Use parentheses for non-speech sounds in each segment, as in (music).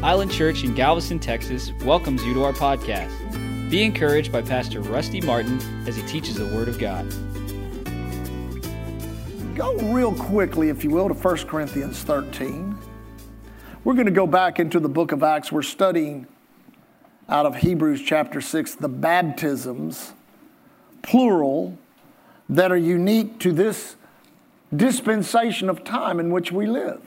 Island Church in Galveston, Texas welcomes you to our podcast. Be encouraged by Pastor Rusty Martin as he teaches the Word of God. Go real quickly, if you will, to 1 Corinthians 13. We're going to go back into the book of Acts. We're studying out of Hebrews chapter 6 the baptisms, plural, that are unique to this dispensation of time in which we live.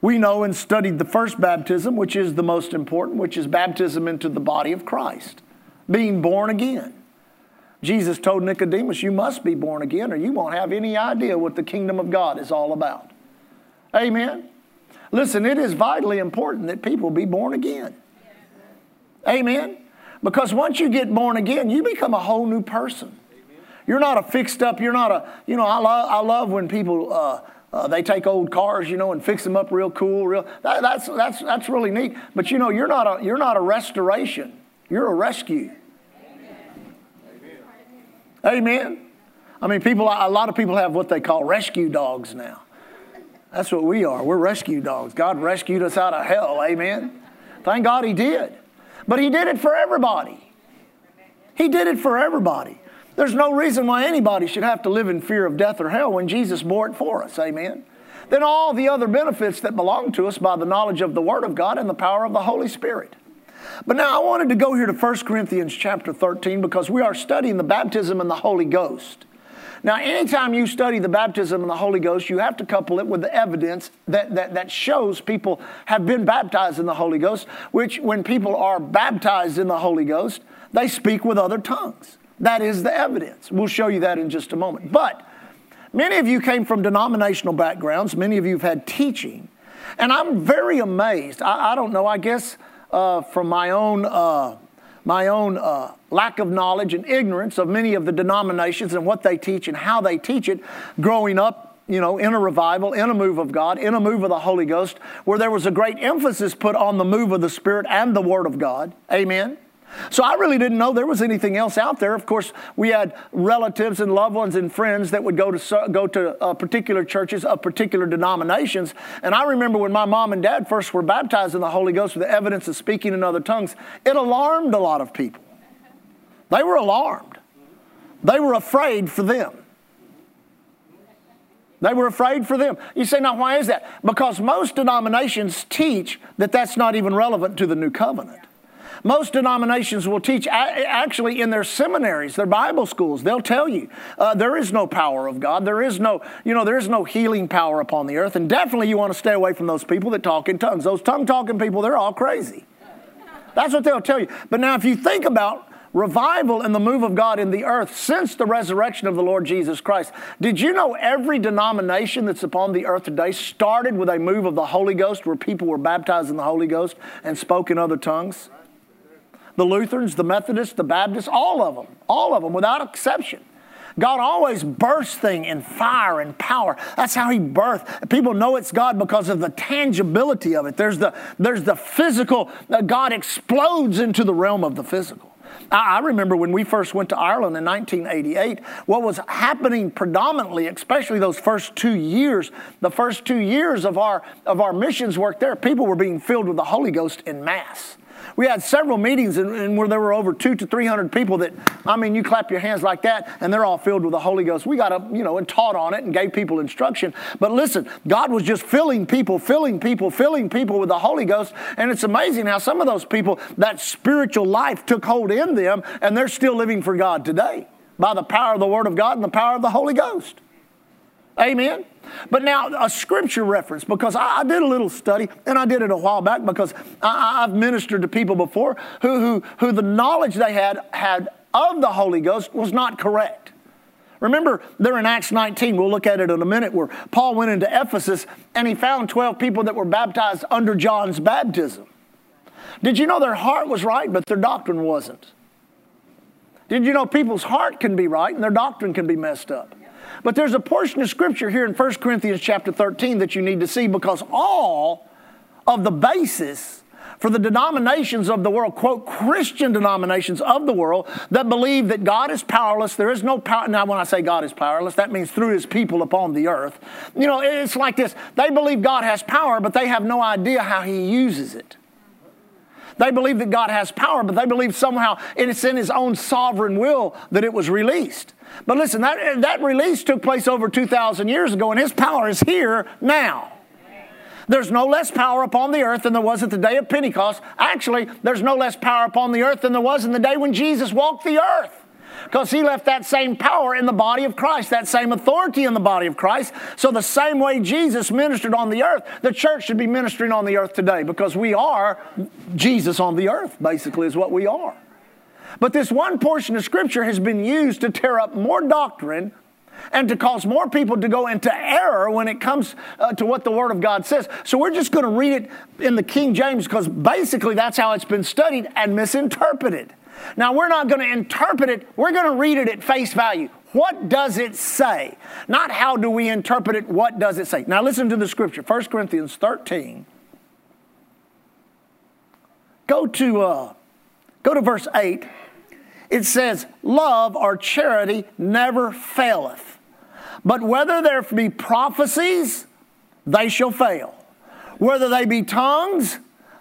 We know and studied the first baptism, which is the most important, which is baptism into the body of Christ, being born again. Jesus told Nicodemus, You must be born again, or you won't have any idea what the kingdom of God is all about. Amen. Listen, it is vitally important that people be born again. Amen. Because once you get born again, you become a whole new person. You're not a fixed up, you're not a, you know, I, love, I love when people, uh, uh, they take old cars, you know, and fix them up real cool, real. That, that's that's that's really neat. But you know, you're not a you're not a restoration. You're a rescue. Amen. Amen. I mean, people. A lot of people have what they call rescue dogs now. That's what we are. We're rescue dogs. God rescued us out of hell. Amen. Thank God He did. But He did it for everybody. He did it for everybody. There's no reason why anybody should have to live in fear of death or hell when Jesus bore it for us. Amen. Then all the other benefits that belong to us by the knowledge of the Word of God and the power of the Holy Spirit. But now I wanted to go here to 1 Corinthians chapter 13 because we are studying the baptism in the Holy Ghost. Now, anytime you study the baptism in the Holy Ghost, you have to couple it with the evidence that, that, that shows people have been baptized in the Holy Ghost, which, when people are baptized in the Holy Ghost, they speak with other tongues. That is the evidence. We'll show you that in just a moment. But many of you came from denominational backgrounds, many of you have had teaching. And I'm very amazed. I, I don't know, I guess uh, from my own, uh, my own uh, lack of knowledge and ignorance of many of the denominations and what they teach and how they teach it, growing up you know, in a revival, in a move of God, in a move of the Holy Ghost, where there was a great emphasis put on the move of the Spirit and the Word of God. Amen. So I really didn't know there was anything else out there. Of course, we had relatives and loved ones and friends that would go to go to uh, particular churches of particular denominations. And I remember when my mom and dad first were baptized in the Holy Ghost with the evidence of speaking in other tongues, it alarmed a lot of people. They were alarmed. They were afraid for them. They were afraid for them. You say, now why is that? Because most denominations teach that that's not even relevant to the new covenant. Most denominations will teach, actually, in their seminaries, their Bible schools, they'll tell you uh, there is no power of God. There is no, you know, there is no healing power upon the earth. And definitely you want to stay away from those people that talk in tongues. Those tongue talking people, they're all crazy. That's what they'll tell you. But now, if you think about revival and the move of God in the earth since the resurrection of the Lord Jesus Christ. Did you know every denomination that's upon the earth today started with a move of the Holy Ghost where people were baptized in the Holy Ghost and spoke in other tongues? The Lutherans, the Methodists, the Baptists, all of them, all of them without exception. God always bursts things in fire and power. That's how He birthed. People know it's God because of the tangibility of it. There's the, there's the physical, uh, God explodes into the realm of the physical. I, I remember when we first went to Ireland in 1988, what was happening predominantly, especially those first two years, the first two years of our, of our missions work there, people were being filled with the Holy Ghost in mass. We had several meetings and, and where there were over two to 300 people that, I mean, you clap your hands like that and they're all filled with the Holy Ghost. We got up, you know, and taught on it and gave people instruction. But listen, God was just filling people, filling people, filling people with the Holy Ghost. And it's amazing how some of those people, that spiritual life took hold in them and they're still living for God today by the power of the Word of God and the power of the Holy Ghost. Amen. But now, a scripture reference, because I, I, did a little study, and I did it a while back because I, have ministered to people before who, who, who the knowledge they had, had of the Holy Ghost was not correct. Remember, there in Acts 19, we'll look at it in a minute, where Paul went into Ephesus and he found 12 people that were baptized under John's baptism. Did you know their heart was right, but their doctrine wasn't? Did you know people's heart can be right and their doctrine can be messed up? But there's a portion of scripture here in 1 Corinthians chapter 13 that you need to see because all of the basis for the denominations of the world, quote, Christian denominations of the world that believe that God is powerless. There is no power. Now, when I say God is powerless, that means through his people upon the earth. You know, it's like this they believe God has power, but they have no idea how he uses it. They believe that God has power, but they believe somehow it's in His own sovereign will that it was released. But listen, that, that release took place over 2,000 years ago, and His power is here now. There's no less power upon the earth than there was at the day of Pentecost. Actually, there's no less power upon the earth than there was in the day when Jesus walked the earth because he left that same power in the body of Christ, that same authority in the body of Christ. So, the same way Jesus ministered on the earth, the church should be ministering on the earth today because we are Jesus on the earth, basically, is what we are. But this one portion of Scripture has been used to tear up more doctrine and to cause more people to go into error when it comes uh, to what the Word of God says. So we're just going to read it in the King James because basically that's how it's been studied and misinterpreted. Now, we're not going to interpret it, we're going to read it at face value. What does it say? Not how do we interpret it, what does it say? Now, listen to the scripture 1 Corinthians 13. Go to, uh, go to verse 8. It says, Love or charity never faileth. But whether there be prophecies, they shall fail. Whether they be tongues,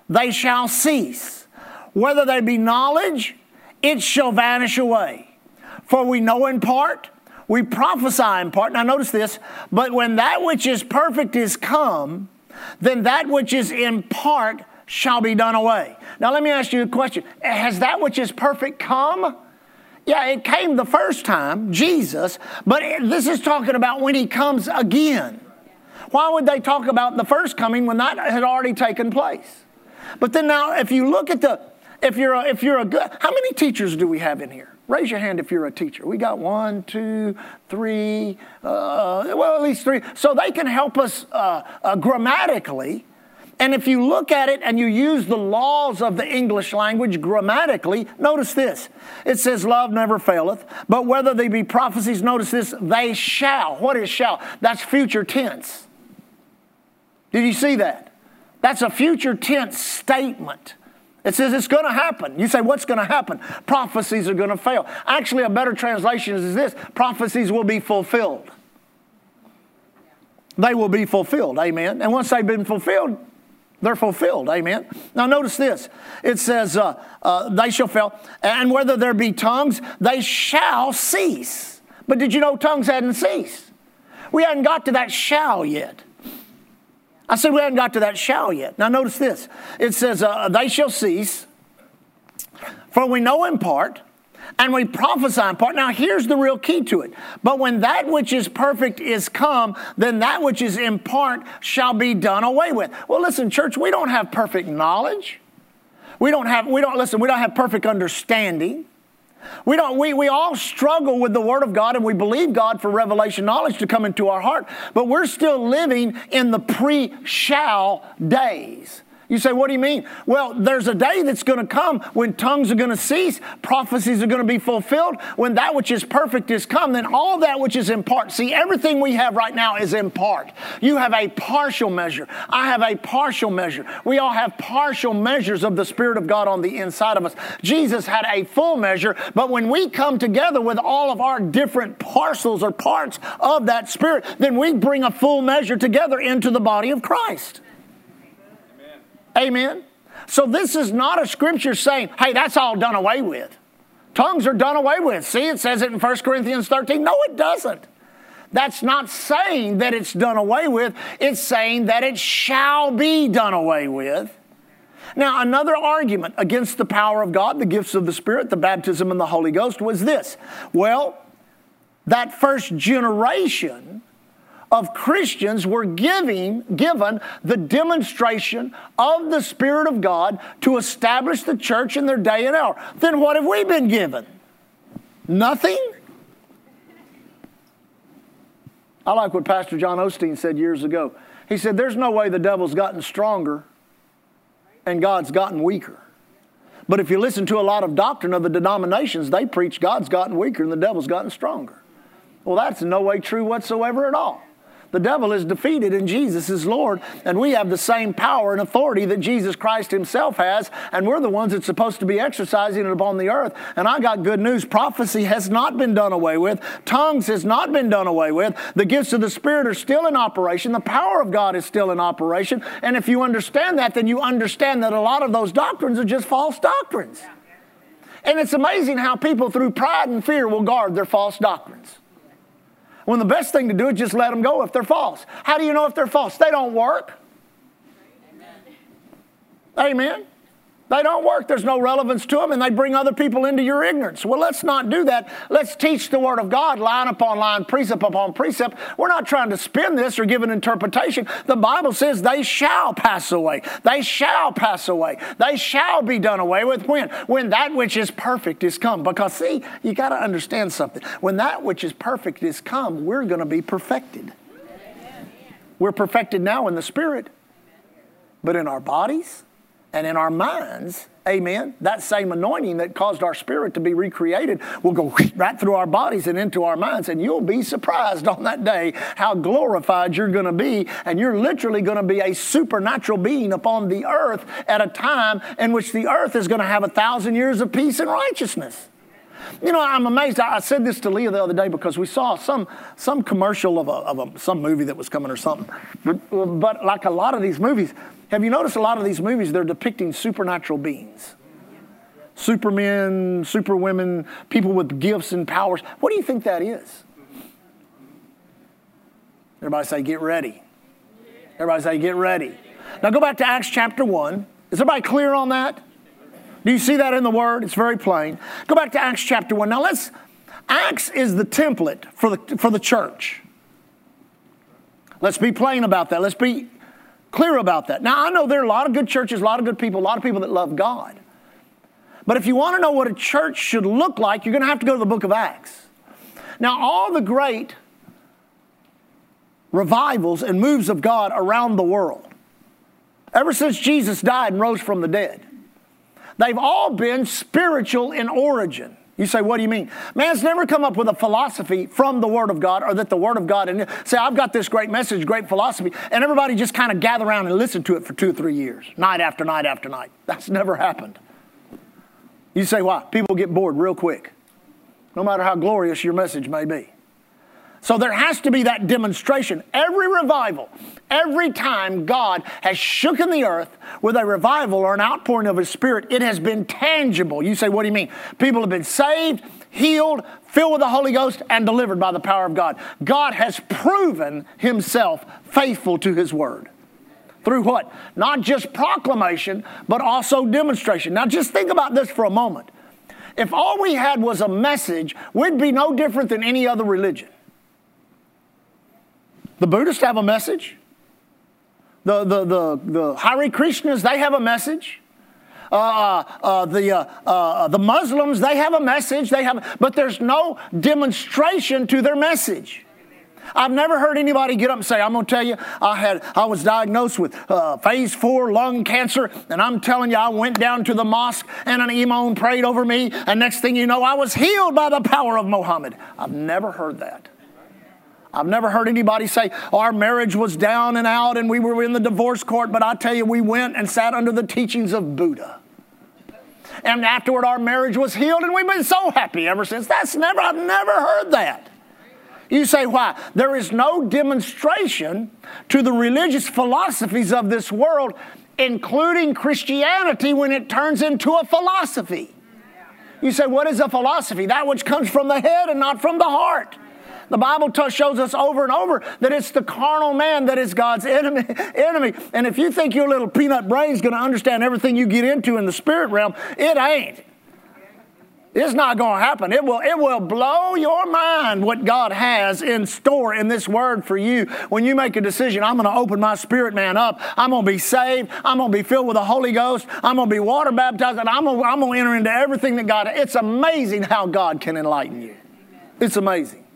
they shall cease. Whether they be knowledge, it shall vanish away. For we know in part, we prophesy in part. Now, notice this, but when that which is perfect is come, then that which is in part shall be done away. Now, let me ask you a question Has that which is perfect come? Yeah, it came the first time, Jesus, but this is talking about when he comes again. Why would they talk about the first coming when that had already taken place? But then now, if you look at the if you're a, if you're a good, how many teachers do we have in here? Raise your hand if you're a teacher. We got one, two, three, uh, well, at least three. So they can help us uh, uh, grammatically. And if you look at it and you use the laws of the English language grammatically, notice this. It says, Love never faileth, but whether they be prophecies, notice this, they shall. What is shall? That's future tense. Did you see that? That's a future tense statement. It says it's going to happen. You say, what's going to happen? Prophecies are going to fail. Actually, a better translation is this prophecies will be fulfilled. They will be fulfilled. Amen. And once they've been fulfilled, they're fulfilled. Amen. Now, notice this. It says, uh, uh, they shall fail. And whether there be tongues, they shall cease. But did you know tongues hadn't ceased? We hadn't got to that shall yet. I said we haven't got to that shall yet. Now notice this. It says, uh, they shall cease, for we know in part, and we prophesy in part. Now here's the real key to it. But when that which is perfect is come, then that which is in part shall be done away with. Well, listen, church, we don't have perfect knowledge. We don't have, we don't, listen, we don't have perfect understanding. We, don't, we, we all struggle with the Word of God and we believe God for revelation knowledge to come into our heart, but we're still living in the pre shall days. You say, what do you mean? Well, there's a day that's going to come when tongues are going to cease, prophecies are going to be fulfilled. When that which is perfect is come, then all that which is in part. See, everything we have right now is in part. You have a partial measure. I have a partial measure. We all have partial measures of the Spirit of God on the inside of us. Jesus had a full measure, but when we come together with all of our different parcels or parts of that Spirit, then we bring a full measure together into the body of Christ. Amen. So this is not a scripture saying, hey, that's all done away with. Tongues are done away with. See, it says it in 1 Corinthians 13. No, it doesn't. That's not saying that it's done away with, it's saying that it shall be done away with. Now, another argument against the power of God, the gifts of the Spirit, the baptism in the Holy Ghost was this. Well, that first generation of Christians were giving, given the demonstration of the Spirit of God to establish the church in their day and hour. Then what have we been given? Nothing? I like what Pastor John Osteen said years ago. He said, There's no way the devil's gotten stronger and God's gotten weaker. But if you listen to a lot of doctrine of the denominations, they preach God's gotten weaker and the devil's gotten stronger. Well, that's no way true whatsoever at all. The devil is defeated and Jesus is Lord, and we have the same power and authority that Jesus Christ Himself has, and we're the ones that's supposed to be exercising it upon the earth. And I got good news prophecy has not been done away with, tongues has not been done away with, the gifts of the Spirit are still in operation, the power of God is still in operation. And if you understand that, then you understand that a lot of those doctrines are just false doctrines. And it's amazing how people, through pride and fear, will guard their false doctrines. When the best thing to do is just let them go if they're false. How do you know if they're false? They don't work. Amen. Amen. They don't work. There's no relevance to them, and they bring other people into your ignorance. Well, let's not do that. Let's teach the Word of God line upon line, precept upon precept. We're not trying to spin this or give an interpretation. The Bible says they shall pass away. They shall pass away. They shall be done away with when? When that which is perfect is come. Because, see, you got to understand something. When that which is perfect is come, we're going to be perfected. We're perfected now in the Spirit, but in our bodies, and in our minds, amen, that same anointing that caused our spirit to be recreated will go (laughs) right through our bodies and into our minds. And you'll be surprised on that day how glorified you're going to be. And you're literally going to be a supernatural being upon the earth at a time in which the earth is going to have a thousand years of peace and righteousness. You know, I'm amazed. I said this to Leah the other day because we saw some, some commercial of, a, of a, some movie that was coming or something. But, but like a lot of these movies, have you noticed a lot of these movies, they're depicting supernatural beings? Supermen, superwomen, people with gifts and powers. What do you think that is? Everybody say, get ready. Everybody say, get ready. Now go back to Acts chapter 1. Is everybody clear on that? Do you see that in the Word? It's very plain. Go back to Acts chapter 1. Now let's, Acts is the template for the, for the church. Let's be plain about that. Let's be clear about that. Now, I know there are a lot of good churches, a lot of good people, a lot of people that love God. But if you want to know what a church should look like, you're going to have to go to the book of Acts. Now, all the great revivals and moves of God around the world, ever since Jesus died and rose from the dead, they've all been spiritual in origin. You say, what do you mean? Man's never come up with a philosophy from the Word of God or that the Word of God, and say, I've got this great message, great philosophy, and everybody just kind of gather around and listen to it for two or three years, night after night after night. That's never happened. You say, why? People get bored real quick, no matter how glorious your message may be. So there has to be that demonstration. Every revival, every time God has shooken the earth with a revival or an outpouring of His Spirit, it has been tangible. You say, what do you mean? People have been saved, healed, filled with the Holy Ghost, and delivered by the power of God. God has proven Himself faithful to His Word. Through what? Not just proclamation, but also demonstration. Now just think about this for a moment. If all we had was a message, we'd be no different than any other religion. The Buddhists have a message. The, the, the, the Hare Krishnas, they have a message. Uh, uh, the, uh, uh, the Muslims, they have a message, they have, but there's no demonstration to their message. I've never heard anybody get up and say, I'm going to tell you, I had, I was diagnosed with uh, phase four lung cancer, and I'm telling you, I went down to the mosque and an imam prayed over me, and next thing you know, I was healed by the power of Muhammad. I've never heard that. I've never heard anybody say oh, our marriage was down and out and we were in the divorce court, but I tell you, we went and sat under the teachings of Buddha. And afterward, our marriage was healed, and we've been so happy ever since. That's never, I've never heard that. You say, why? There is no demonstration to the religious philosophies of this world, including Christianity, when it turns into a philosophy. You say, what is a philosophy? That which comes from the head and not from the heart. The Bible t- shows us over and over that it's the carnal man that is God's enemy. (laughs) enemy. And if you think your little peanut brain is going to understand everything you get into in the spirit realm, it ain't. It's not going to happen. It will, it will blow your mind what God has in store in this word for you. When you make a decision, I'm going to open my spirit man up. I'm going to be saved. I'm going to be filled with the Holy Ghost. I'm going to be water baptized. And I'm going, to, I'm going to enter into everything that God. It's amazing how God can enlighten you. It's amazing.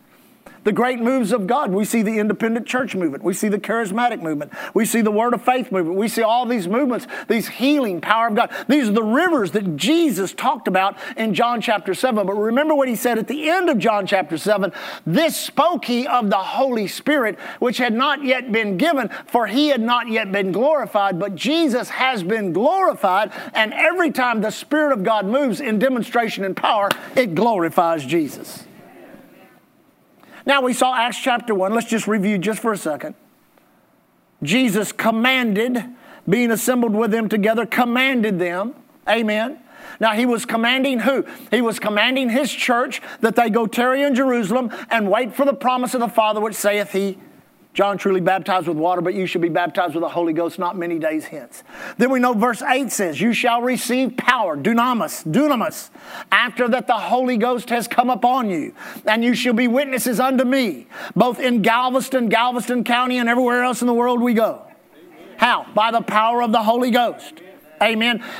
The great moves of God. We see the independent church movement. We see the charismatic movement. We see the word of faith movement. We see all these movements, these healing power of God. These are the rivers that Jesus talked about in John chapter 7. But remember what he said at the end of John chapter 7 This spoke he of the Holy Spirit, which had not yet been given, for he had not yet been glorified. But Jesus has been glorified, and every time the Spirit of God moves in demonstration and power, it glorifies Jesus. Now we saw Acts chapter 1. Let's just review just for a second. Jesus commanded, being assembled with them together, commanded them. Amen. Now, he was commanding who? He was commanding his church that they go tarry in Jerusalem and wait for the promise of the Father, which saith he, John truly baptized with water, but you shall be baptized with the Holy Ghost not many days hence. Then we know verse 8 says, You shall receive power, dunamis, dunamis, after that the Holy Ghost has come upon you, and you shall be witnesses unto me, both in Galveston, Galveston County, and everywhere else in the world we go. How? By the power of the Holy Ghost. Amen.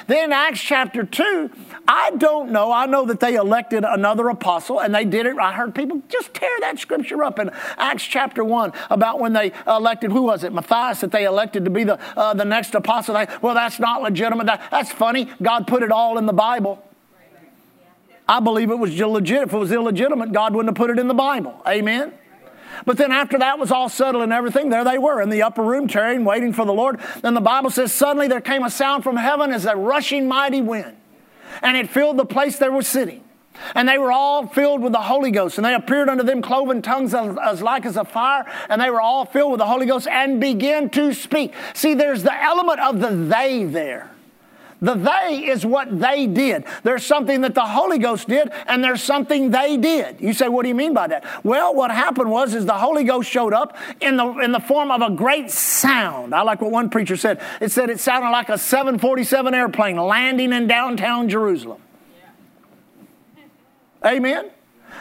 Then Acts chapter 2, I don't know. I know that they elected another apostle and they did it. I heard people just tear that scripture up in Acts chapter 1 about when they elected, who was it? Matthias, that they elected to be the, uh, the next apostle. They, well, that's not legitimate. That, that's funny. God put it all in the Bible. I believe it was legit. If it was illegitimate, God wouldn't have put it in the Bible. Amen. But then after that was all settled and everything, there they were in the upper room, tarrying, waiting for the Lord. Then the Bible says, suddenly there came a sound from heaven as a rushing mighty wind, and it filled the place they were sitting. And they were all filled with the Holy Ghost, and they appeared unto them cloven tongues as, as, like as a fire, and they were all filled with the Holy Ghost and began to speak. See, there's the element of the they there. The they is what they did. There's something that the Holy Ghost did, and there's something they did. You say, what do you mean by that? Well, what happened was is the Holy Ghost showed up in the in the form of a great sound. I like what one preacher said. It said it sounded like a 747 airplane landing in downtown Jerusalem. Amen.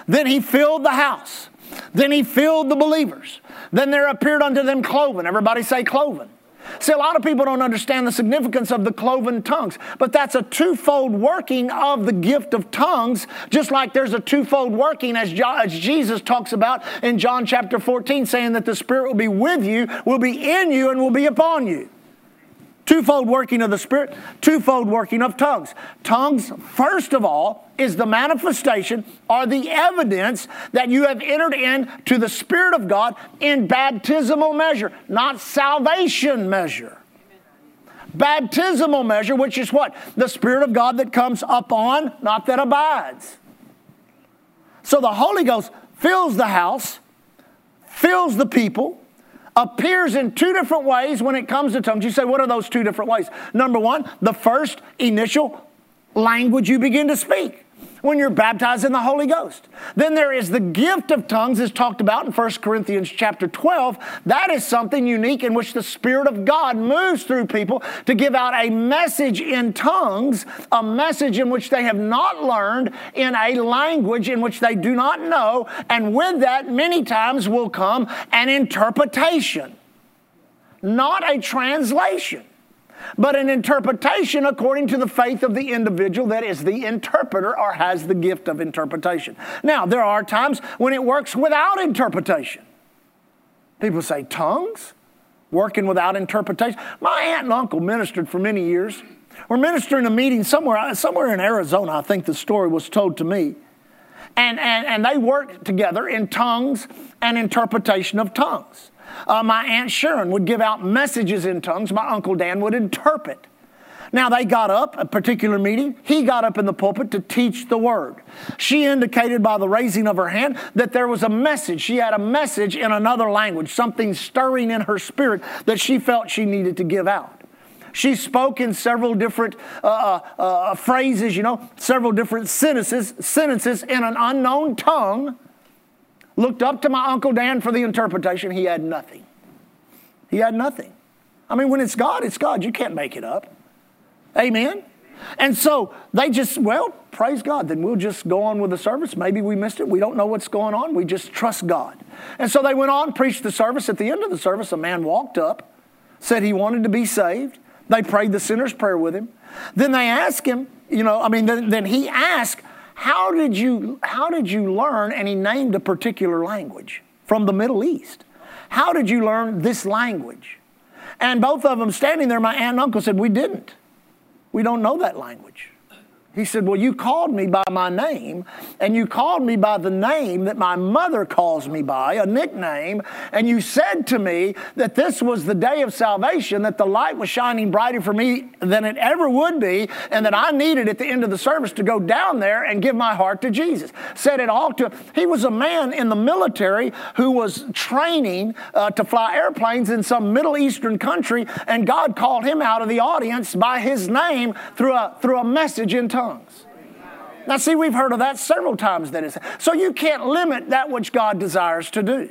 Then he filled the house. Then he filled the believers. Then there appeared unto them cloven. Everybody say cloven. See, a lot of people don't understand the significance of the cloven tongues, but that's a twofold working of the gift of tongues, just like there's a twofold working as, Jesus talks about in John chapter 14, saying that the Spirit will be with you, will be in you, and will be upon you. Twofold working of the Spirit, twofold working of tongues. Tongues, first of all, is the manifestation or the evidence that you have entered into the Spirit of God in baptismal measure, not salvation measure. Baptismal measure, which is what? The Spirit of God that comes upon, not that abides. So the Holy Ghost fills the house, fills the people, appears in two different ways when it comes to tongues. You say, what are those two different ways? Number one, the first initial language you begin to speak when you're baptized in the Holy Ghost. Then there is the gift of tongues as talked about in 1 Corinthians chapter 12. That is something unique in which the Spirit of God moves through people to give out a message in tongues, a message in which they have not learned in a language in which they do not know. And with that, many times will come an interpretation, not a translation but an interpretation according to the faith of the individual that is the interpreter or has the gift of interpretation. Now, there are times when it works without interpretation. People say, tongues? Working without interpretation? My aunt and uncle ministered for many years. We're ministering a meeting somewhere, uh, somewhere in Arizona, I think the story was told to me. And, and, and they worked together in tongues and interpretation of tongues. Uh, my Aunt Sharon would give out messages in tongues. My Uncle Dan would interpret. Now, they got up, a particular meeting. He got up in the pulpit to teach the word. She indicated by the raising of her hand that there was a message. She had a message in another language, something stirring in her spirit that she felt she needed to give out. She spoke in several different uh, uh, uh phrases, you know, several different sentences, sentences in an unknown tongue looked up to my Uncle Dan for the interpretation. He had nothing. He had nothing. I mean, when it's God, it's God. You can't make it up. Amen? And so they just, well, praise God. Then we'll just go on with the service. Maybe we missed it. We don't know what's going on. We just trust God. And so they went on, preached the service. At the end of the service, a man walked up, said he wanted to be saved. They prayed the sinner's prayer with him. Then they asked him, you know, I mean, then, then he asked, how did you, how did you learn? And he named a particular language. from the Middle East. How did you learn this language? And both of them standing there, my aunt and uncle said, We didn't. We don't know that language. He said, Well, you called me by my name, and you called me by the name that my mother calls me by, a nickname, and you said to me that this was the day of salvation, that the light was shining brighter for me than it ever would be, and that I needed at the end of the service to go down there and give my heart to Jesus. Said it all to him. He was a man in the military who was training uh, to fly airplanes in some Middle Eastern country, and God called him out of the audience by his name through a, through a message in tongues. Now, see, we've heard of that several times. That is, so you can't limit that which God desires to do.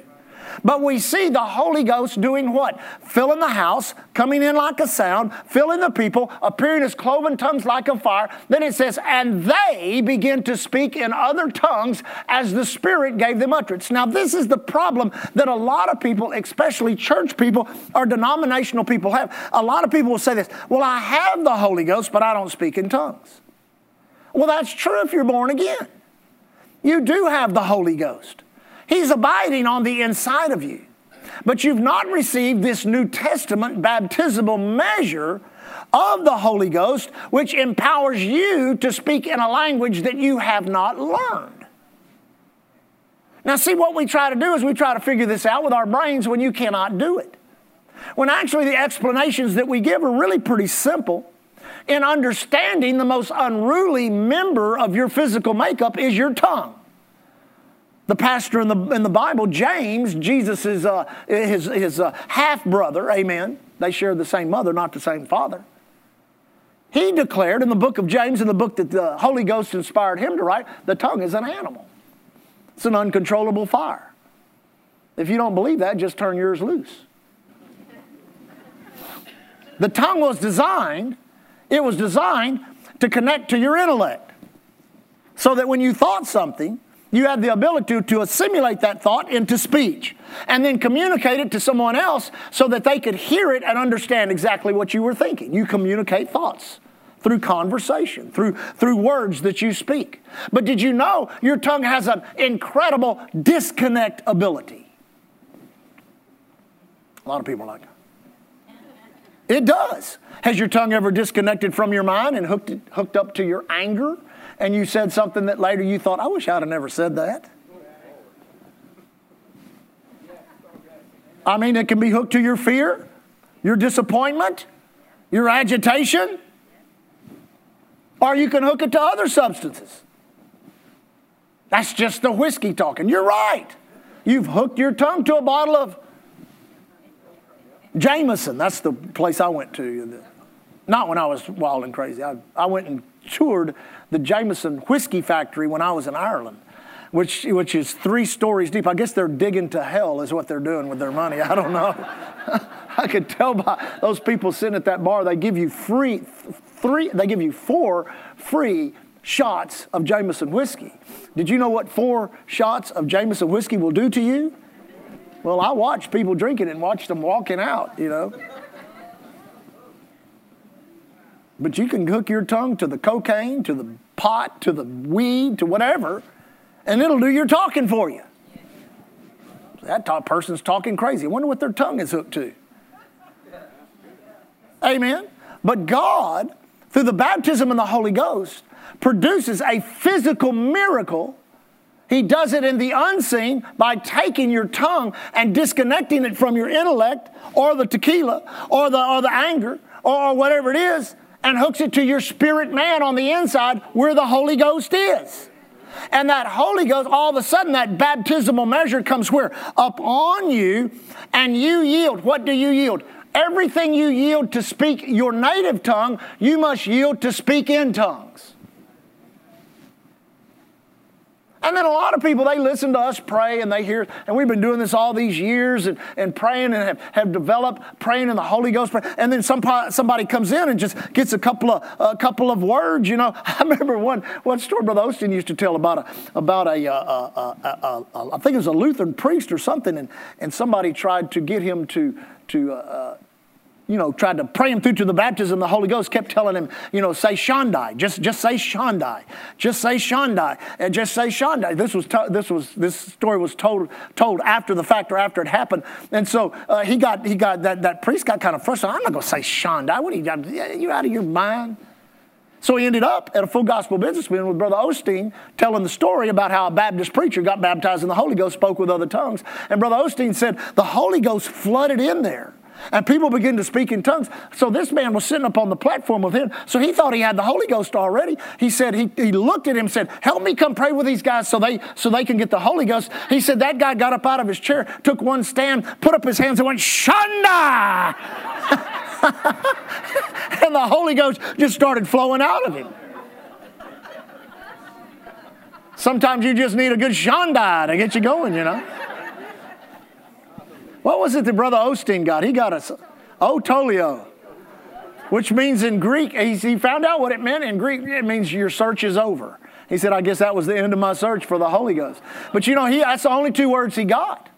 But we see the Holy Ghost doing what? Filling the house, coming in like a sound, filling the people, appearing as cloven tongues like a fire. Then it says, and they begin to speak in other tongues as the Spirit gave them utterance. Now, this is the problem that a lot of people, especially church people or denominational people, have. A lot of people will say this Well, I have the Holy Ghost, but I don't speak in tongues. Well, that's true if you're born again. You do have the Holy Ghost, He's abiding on the inside of you. But you've not received this New Testament baptismal measure of the Holy Ghost, which empowers you to speak in a language that you have not learned. Now, see, what we try to do is we try to figure this out with our brains when you cannot do it. When actually the explanations that we give are really pretty simple in understanding the most unruly member of your physical makeup is your tongue. The pastor in the, in the Bible, James, Jesus' uh, his, his uh, half brother, amen. They share the same mother, not the same father. He declared in the book of James, in the book that the Holy Ghost inspired him to write, the tongue is an animal. It's an uncontrollable fire. If you don't believe that, just turn yours loose. The tongue was designed it was designed to connect to your intellect. So that when you thought something, you had the ability to assimilate that thought into speech and then communicate it to someone else so that they could hear it and understand exactly what you were thinking. You communicate thoughts through conversation, through, through words that you speak. But did you know your tongue has an incredible disconnect ability? A lot of people are like, it does. Has your tongue ever disconnected from your mind and hooked, hooked up to your anger? And you said something that later you thought, I wish I'd have never said that. I mean, it can be hooked to your fear, your disappointment, your agitation, or you can hook it to other substances. That's just the whiskey talking. You're right. You've hooked your tongue to a bottle of Jameson, that's the place I went to. Not when I was wild and crazy. I, I went and toured the Jameson whiskey factory when I was in Ireland, which, which is three stories deep. I guess they're digging to hell, is what they're doing with their money. I don't know. (laughs) I could tell by those people sitting at that bar, they give you free, three, they give you four free shots of Jameson whiskey. Did you know what four shots of Jameson whiskey will do to you? Well, I watched people drinking and watched them walking out, you know. But you can hook your tongue to the cocaine, to the pot, to the weed, to whatever, and it'll do your talking for you. That person's talking crazy. I wonder what their tongue is hooked to. Amen. But God, through the baptism in the Holy Ghost, produces a physical miracle he does it in the unseen by taking your tongue and disconnecting it from your intellect or the tequila or the, or the anger or whatever it is and hooks it to your spirit man on the inside where the Holy Ghost is. And that Holy Ghost, all of a sudden, that baptismal measure comes where? Up on you, and you yield. What do you yield? Everything you yield to speak your native tongue, you must yield to speak in tongues. And then a lot of people, they listen to us pray and they hear, and we've been doing this all these years and, and praying and have, have developed praying in the Holy Ghost. And then some, somebody comes in and just gets a couple of, a couple of words, you know. (laughs) I remember one, one story Brother Osteen used to tell about a, about a, a, a, a I think it was a Lutheran priest or something, and, and somebody tried to get him to, to uh, you know, tried to pray him through to the baptism, the Holy Ghost kept telling him, you know, say Shandai, just, just say Shandai, just say Shandai, and just say Shandai. This was, to, this was, this story was told, told after the fact or after it happened. And so uh, he got, he got, that, that priest got kind of frustrated. I'm not going to say Shandai. What are you, you out of your mind? So he ended up at a full gospel business meeting with Brother Osteen telling the story about how a Baptist preacher got baptized in the Holy Ghost, spoke with other tongues. And Brother Osteen said the Holy Ghost flooded in there. And people begin to speak in tongues. So this man was sitting up on the platform with him. So he thought he had the Holy Ghost already. He said, he, he looked at him and said, Help me come pray with these guys so they so they can get the Holy Ghost. He said that guy got up out of his chair, took one stand, put up his hands, and went, Shanda! (laughs) and the Holy Ghost just started flowing out of him. Sometimes you just need a good shanda to get you going, you know. What was it that Brother Osteen got? He got a otolio, which means in Greek, he found out what it meant in Greek. It means your search is over. He said, I guess that was the end of my search for the Holy Ghost. But you know, he, that's the only two words he got.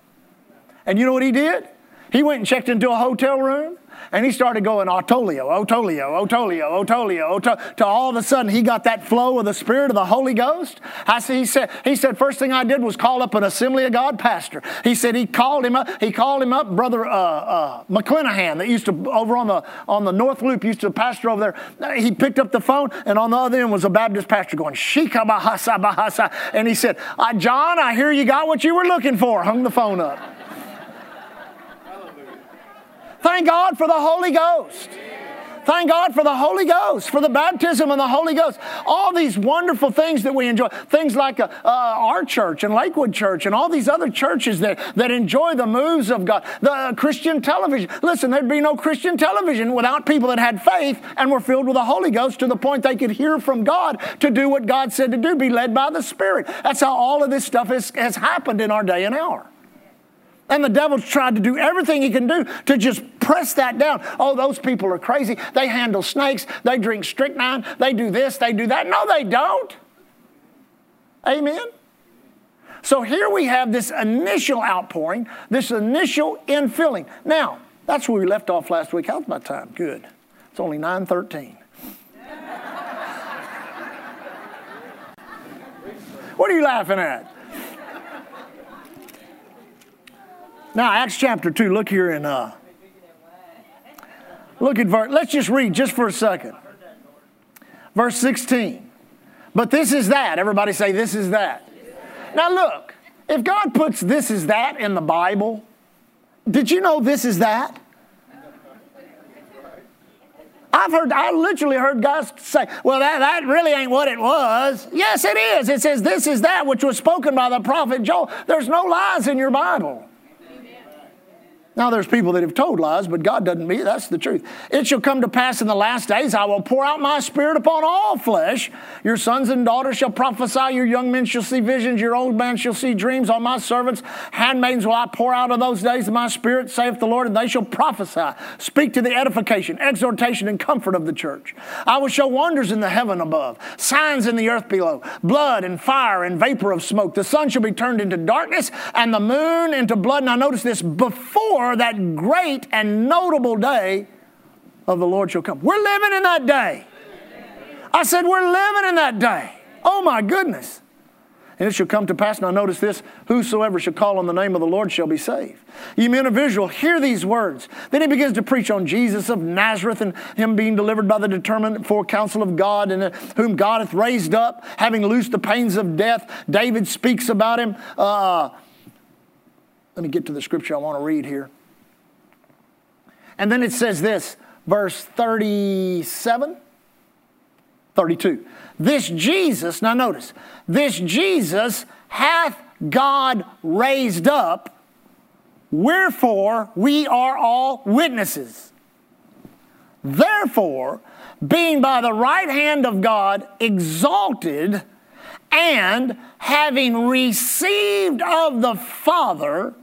And you know what he did? He went and checked into a hotel room and he started going otolio, otolio, otolio, otolio, otolio, to all of a sudden he got that flow of the Spirit of the Holy Ghost. I see, he said, he said, first thing I did was call up an Assembly of God pastor. He said he called him up, he called him up, Brother uh, uh, that used to, over on the, on the North Loop, used to pastor over there. He picked up the phone, and on the other end was a Baptist pastor going, Shika Bahasa Bahasa. And he said, uh, John, I hear you got what you were looking for. Hung the phone up. Thank God for the Holy Ghost. Thank God for the Holy Ghost, for the baptism of the Holy Ghost. All these wonderful things that we enjoy. Things like uh, uh, our church and Lakewood Church and all these other churches that, that enjoy the moves of God. The uh, Christian television. Listen, there'd be no Christian television without people that had faith and were filled with the Holy Ghost to the point they could hear from God to do what God said to do, be led by the Spirit. That's how all of this stuff has, has happened in our day and hour. And the devil's tried to do everything he can do to just press that down. Oh, those people are crazy. They handle snakes. They drink strychnine. They do this. They do that. No, they don't. Amen. So here we have this initial outpouring, this initial infilling. Now, that's where we left off last week. How's my time? Good. It's only 913. (laughs) what are you laughing at? Now, Acts chapter 2, look here in, uh, look at verse, let's just read just for a second. Verse 16. But this is that. Everybody say, this is that. Now, look, if God puts this is that in the Bible, did you know this is that? I've heard, I literally heard guys say, well, that, that really ain't what it was. Yes, it is. It says, this is that which was spoken by the prophet Joel. There's no lies in your Bible. Now, there's people that have told lies, but God doesn't mean that's the truth. It shall come to pass in the last days, I will pour out my spirit upon all flesh. Your sons and daughters shall prophesy, your young men shall see visions, your old men shall see dreams. On my servants, handmaidens will I pour out of those days my spirit, saith the Lord, and they shall prophesy. Speak to the edification, exhortation, and comfort of the church. I will show wonders in the heaven above, signs in the earth below, blood and fire and vapor of smoke. The sun shall be turned into darkness, and the moon into blood. Now, notice this before before that great and notable day of the Lord shall come. We're living in that day. I said, We're living in that day. Oh my goodness. And it shall come to pass, now notice this whosoever shall call on the name of the Lord shall be saved. You men of Israel, hear these words. Then he begins to preach on Jesus of Nazareth and him being delivered by the determined fore counsel of God, and uh, whom God hath raised up, having loosed the pains of death. David speaks about him. Uh, let me get to the scripture I want to read here. And then it says this, verse 37, 32. This Jesus, now notice, this Jesus hath God raised up, wherefore we are all witnesses. Therefore, being by the right hand of God exalted, and having received of the Father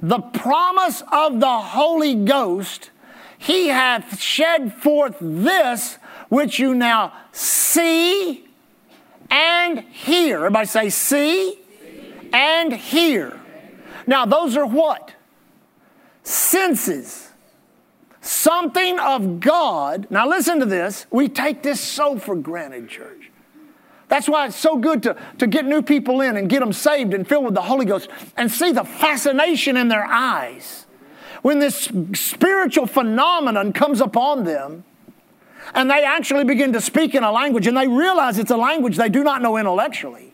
the promise of the Holy Ghost, he hath shed forth this which you now see and hear. Everybody say, see, see. and hear. Now, those are what? Senses. something of God. Now, listen to this. We take this so for granted, church. That's why it's so good to, to get new people in and get them saved and filled with the Holy Ghost and see the fascination in their eyes. When this spiritual phenomenon comes upon them and they actually begin to speak in a language and they realize it's a language they do not know intellectually.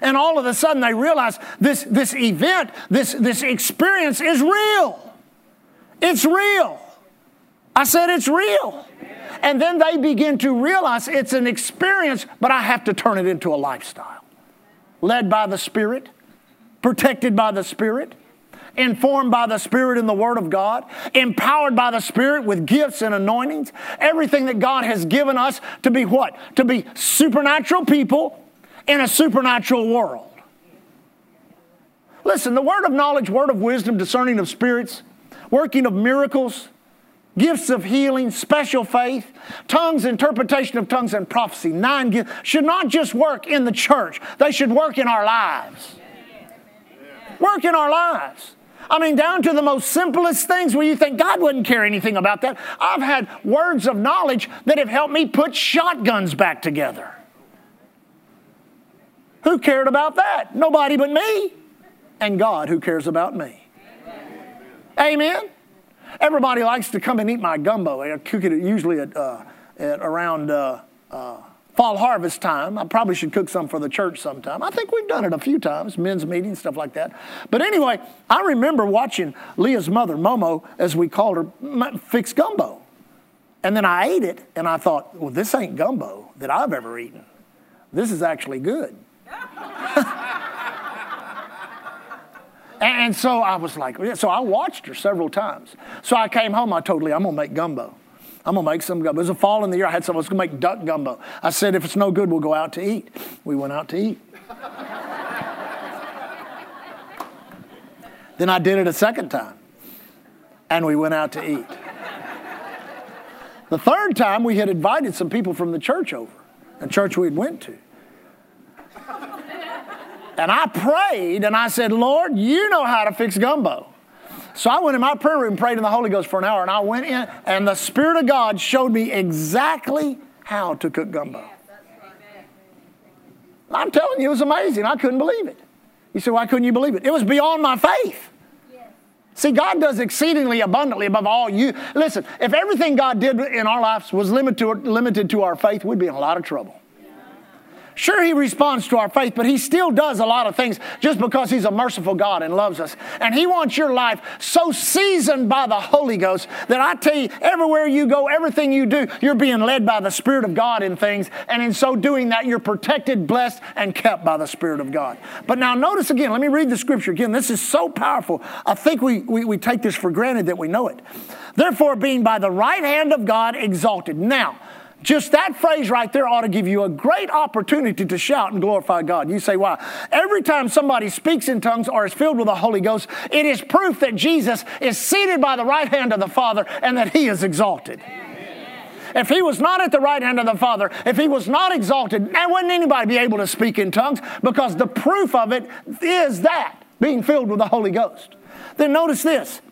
And all of a sudden they realize this, this event, this, this experience is real. It's real. I said it's real. And then they begin to realize it's an experience, but I have to turn it into a lifestyle. Led by the Spirit, protected by the Spirit, informed by the Spirit in the Word of God, empowered by the Spirit with gifts and anointings. Everything that God has given us to be what? To be supernatural people in a supernatural world. Listen, the word of knowledge, word of wisdom, discerning of spirits, working of miracles, gifts of healing, special faith, tongues, interpretation of tongues, and prophecy. Nine gifts should not just work in the church, they should work in our lives. Work in our lives. I mean, down to the most simplest things where you think God wouldn't care anything about that. I've had words of knowledge that have helped me put shotguns back together. Who cared about that? Nobody but me. And God who cares about me. Amen. Everybody likes to come and eat my gumbo. I cook it usually at, uh, at around uh, uh, fall harvest time. I probably should cook some for the church sometime. I think we've done it a few times, men's meetings, stuff like that. But anyway, I remember watching Leah's mother, Momo, as we called her, fix gumbo. And then I ate it and I thought, well, this ain't gumbo that I've ever eaten. This is actually good. (laughs) And so I was like, so I watched her several times. So I came home, I told Lee, I'm gonna make gumbo. I'm gonna make some gumbo. It was a fall in the year. I had some, I was gonna make duck gumbo. I said, if it's no good, we'll go out to eat. We went out to eat. (laughs) then I did it a second time, and we went out to eat. The third time, we had invited some people from the church over, a church we had went to. And I prayed and I said, Lord, you know how to fix gumbo. So I went in my prayer room, prayed in the Holy Ghost for an hour, and I went in, and the Spirit of God showed me exactly how to cook gumbo. I'm telling you, it was amazing. I couldn't believe it. You say, why couldn't you believe it? It was beyond my faith. See, God does exceedingly abundantly above all you. Listen, if everything God did in our lives was limited to, our faith, we'd be in a lot of trouble. Sure, He responds to our faith, but He still does a lot of things just because He's a merciful God and loves us. And He wants your life so seasoned by the Holy Ghost that I tell you, everywhere you go, everything you do, you're being led by the Spirit of God in things. And in so doing that, you're protected, blessed, and kept by the Spirit of God. But now, notice again, let me read the scripture again. This is so powerful. I think we, we, we take this for granted that we know it. Therefore, being by the right hand of God exalted. Now, just that phrase right there ought to give you a great opportunity to shout and glorify God. You say, why? Every time somebody speaks in tongues or is filled with the Holy Ghost, it is proof that Jesus is seated by the right hand of the Father and that he is exalted. If he was not at the right hand of the Father, if he was not exalted, now wouldn't anybody be able to speak in tongues because the proof of it is that, being filled with the Holy Ghost. Then notice this.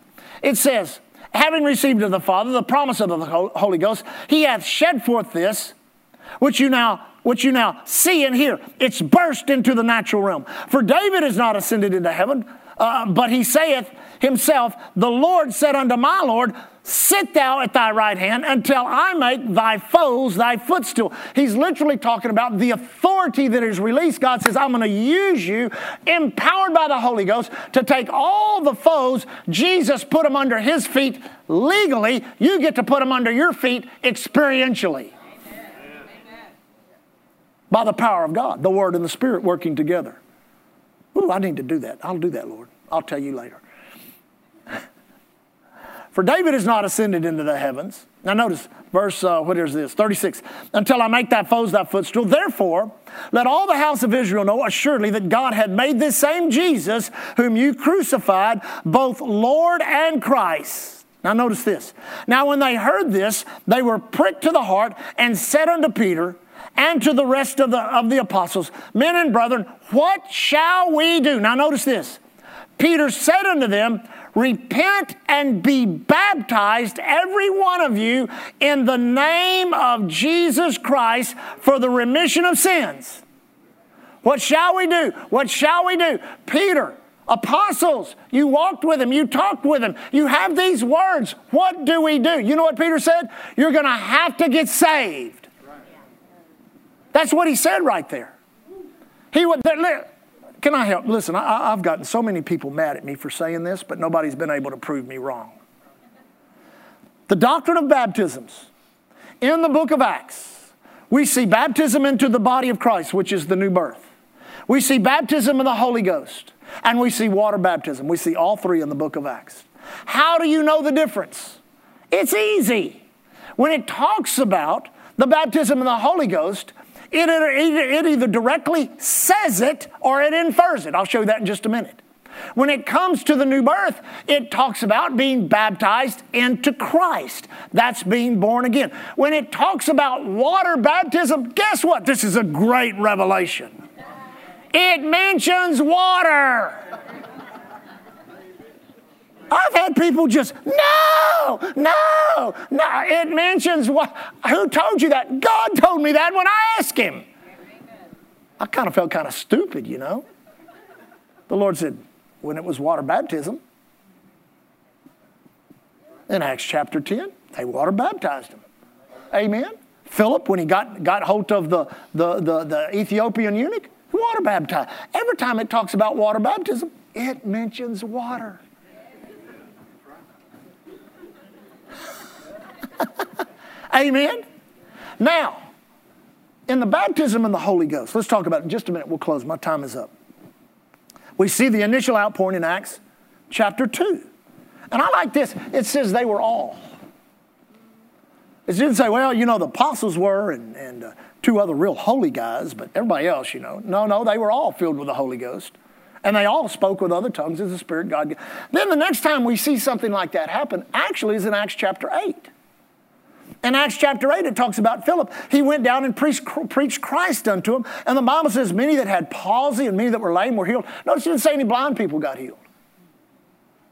It says, having received of the Father the promise of the Holy Ghost, he hath shed forth this, which you now which you now see and hear. It's burst into the natural realm. For David is not ascended into heaven, uh, but he saith himself, The Lord said unto my Lord, Sit thou at thy right hand until I make thy foes thy footstool. He's literally talking about the authority that is released. God says, I'm going to use you, empowered by the Holy Ghost, to take all the foes. Jesus put them under his feet legally. You get to put them under your feet experientially. By the power of God, the Word and the Spirit working together. Ooh, I need to do that. I'll do that, Lord. I'll tell you later. For David is not ascended into the heavens. Now notice verse, uh, what is this? 36. Until I make thy foes thy footstool. Therefore, let all the house of Israel know assuredly that God had made this same Jesus, whom you crucified, both Lord and Christ. Now notice this. Now when they heard this, they were pricked to the heart and said unto Peter, and to the rest of the, of the apostles, Men and brethren, what shall we do? Now, notice this. Peter said unto them, Repent and be baptized, every one of you, in the name of Jesus Christ for the remission of sins. What shall we do? What shall we do? Peter, apostles, you walked with him, you talked with him, you have these words. What do we do? You know what Peter said? You're going to have to get saved. That's what he said right there. He would. Can I help? Listen, I, have gotten so many people mad at me for saying this, but nobody's been able to prove me wrong. The doctrine of baptisms in the book of Acts, we see baptism into the body of Christ, which is the new birth. We see baptism in the Holy Ghost, and we see water baptism. We see all three in the book of Acts. How do you know the difference? It's easy. When it talks about the baptism in the Holy Ghost, it, it, it either directly says it or it infers it. I'll show you that in just a minute. When it comes to the new birth, it talks about being baptized into Christ. That's being born again. When it talks about water baptism, guess what? This is a great revelation. It mentions water. I've had people just, no, no, no. It mentions what, who told you that? God told me that when I asked him. I kind of felt kind of stupid, you know. The Lord said, when it was water baptism, in Acts chapter 10, they water baptized him. Amen. Philip, when he got, got hold of the, the, the, the Ethiopian eunuch, water baptized. Every time it talks about water baptism, it mentions water. (laughs) Amen? Now, in the baptism in the Holy Ghost, let's talk about it in just a minute. We'll close. My time is up. We see the initial outpouring in Acts chapter 2. And I like this. It says they were all. It didn't say, well, you know, the apostles were and, and uh, two other real holy guys, but everybody else, you know. No, no, they were all filled with the Holy Ghost. And they all spoke with other tongues as the Spirit God. Then the next time we see something like that happen, actually, is in Acts chapter 8. In Acts chapter 8, it talks about Philip. He went down and preached, preached Christ unto him. And the Bible says many that had palsy and many that were lame were healed. Notice it didn't say any blind people got healed.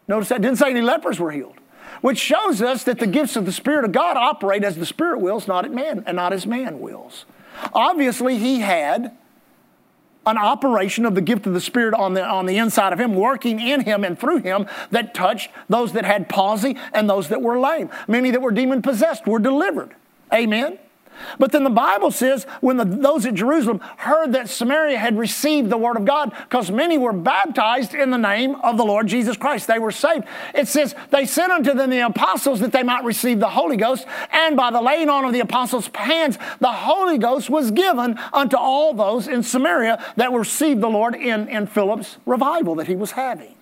Notice that didn't say any lepers were healed. Which shows us that the gifts of the Spirit of God operate as the Spirit wills, not, at man, and not as man wills. Obviously, he had an operation of the gift of the Spirit on the, on the inside of him, working in him and through him that touched those that had palsy and those that were lame. Many that were demon possessed were delivered. Amen. But then the Bible says when the, those at Jerusalem heard that Samaria had received the word of God, because many were baptized in the name of the Lord Jesus Christ, they were saved. It says they sent unto them the apostles that they might receive the Holy Ghost, and by the laying on of the apostles' hands, the Holy Ghost was given unto all those in Samaria that received the Lord in, in Philip's revival that he was having.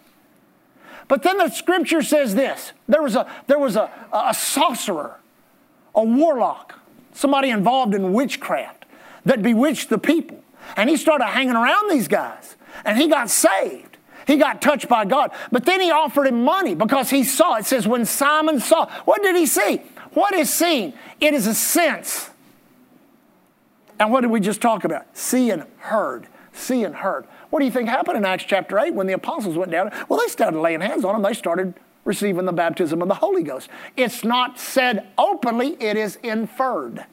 But then the scripture says this there was a, there was a, a sorcerer, a warlock somebody involved in witchcraft that bewitched the people. And he started hanging around these guys and he got saved. He got touched by God. But then he offered him money because he saw. It says, when Simon saw, what did he see? What is seen? It is a sense. And what did we just talk about? See and heard. See and heard. What do you think happened in Acts chapter 8 when the apostles went down? Well, they started laying hands on them. They started receiving the baptism of the Holy Ghost. It's not said openly, it is inferred.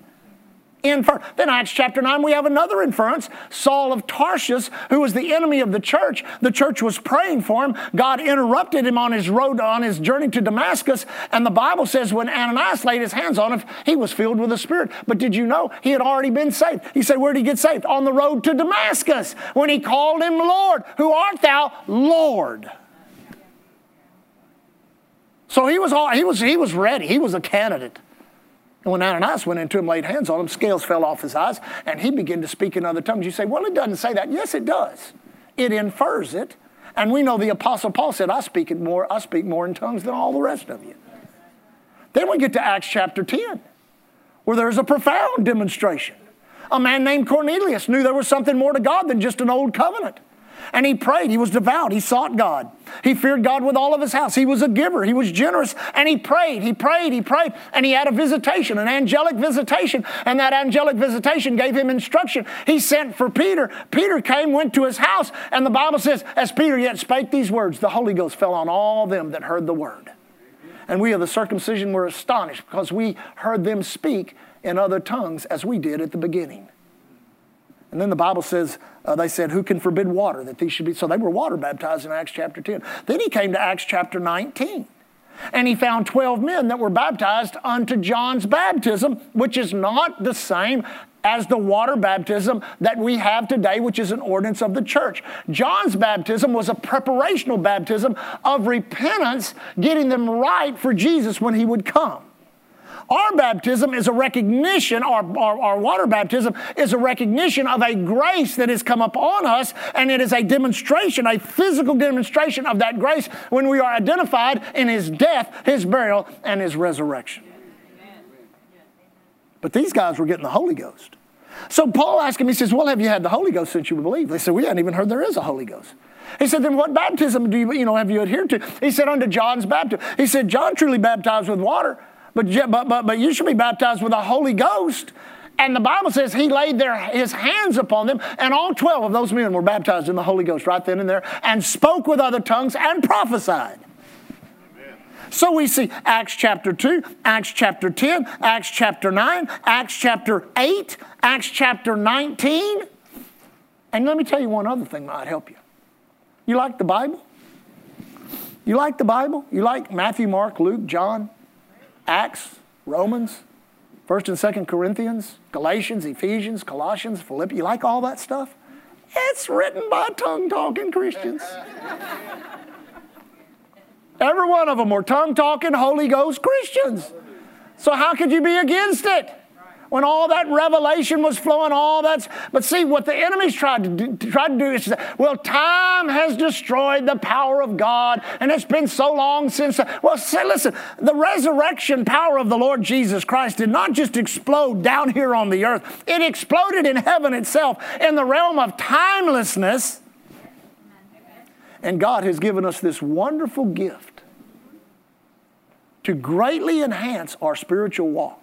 Infer- then Acts chapter 9, we have another inference. Saul of Tarsus, who was the enemy of the church, the church was praying for him. God interrupted him on his road, on his journey to Damascus. And the Bible says when Ananias laid his hands on him, he was filled with the Spirit. But did you know he had already been saved? He said, Where did he get saved? On the road to Damascus when he called him Lord. Who art thou? Lord. So he was, all, he was, he was ready. He was a candidate. And when Ananias went into him, laid hands on him, scales fell off his eyes, and he began to speak in other tongues. You say, well, it doesn't say that. Yes, it does. It infers it. And we know the Apostle Paul said, I speak it more, I speak more in tongues than all the rest of you. Then we get to Acts chapter 10, where there's a profound demonstration. A man named Cornelius knew there was something more to God than just an old covenant. And he prayed. He was devout. He sought God. He feared God with all of his house. He was a giver. He was generous. And he prayed. He prayed. He prayed. And he had a visitation, an angelic visitation. And that angelic visitation gave him instruction. He sent for Peter. Peter came, went to his house. And the Bible says, as Peter yet spake these words, the Holy Ghost fell on all them that heard the word. And we of the circumcision were astonished because we heard them speak in other tongues as we did at the beginning. And then the Bible says, uh, they said, Who can forbid water? That these should be. So they were water baptized in Acts chapter 10. Then he came to Acts chapter 19. And he found 12 men that were baptized unto John's baptism, which is not the same as the water baptism that we have today, which is an ordinance of the church. John's baptism was a preparational baptism of repentance, getting them right for Jesus when he would come. Our baptism is a recognition, our, our, our, water baptism is a recognition of a grace that has come upon us, and it is a demonstration, a physical demonstration of that grace when we are identified in His death, His burial, and His resurrection. But these guys were getting the Holy Ghost. So Paul asked him, he says, Well, have you had the Holy Ghost since you believe? They said, We hadn't even heard there is a Holy Ghost. He said, Then what baptism do you, you know, have you adhered to? He said, Unto John's baptism. He said, John truly baptized with water, but, but, but, but you should be baptized with the Holy Ghost. And the Bible says he laid their, his hands upon them, and all 12 of those men were baptized in the Holy Ghost right then and there, and spoke with other tongues and prophesied. So we see Acts chapter 2, Acts chapter 10, Acts chapter 9, Acts chapter 8, Acts chapter 19. And let me tell you one other thing that might help you. You like the Bible? You like the Bible? You like Matthew, Mark, Luke, John, Acts, Romans, 1st and 2nd Corinthians, Galatians, Ephesians, Colossians, Philippians? You like all that stuff? It's written by tongue talking Christians. Every one of them were tongue talking, Holy Ghost Christians. So, how could you be against it? When all that revelation was flowing, all that's. But see, what the enemy's tried to do, tried to do is well, time has destroyed the power of God, and it's been so long since. Well, say, listen, the resurrection power of the Lord Jesus Christ did not just explode down here on the earth, it exploded in heaven itself, in the realm of timelessness. And God has given us this wonderful gift to greatly enhance our spiritual walk.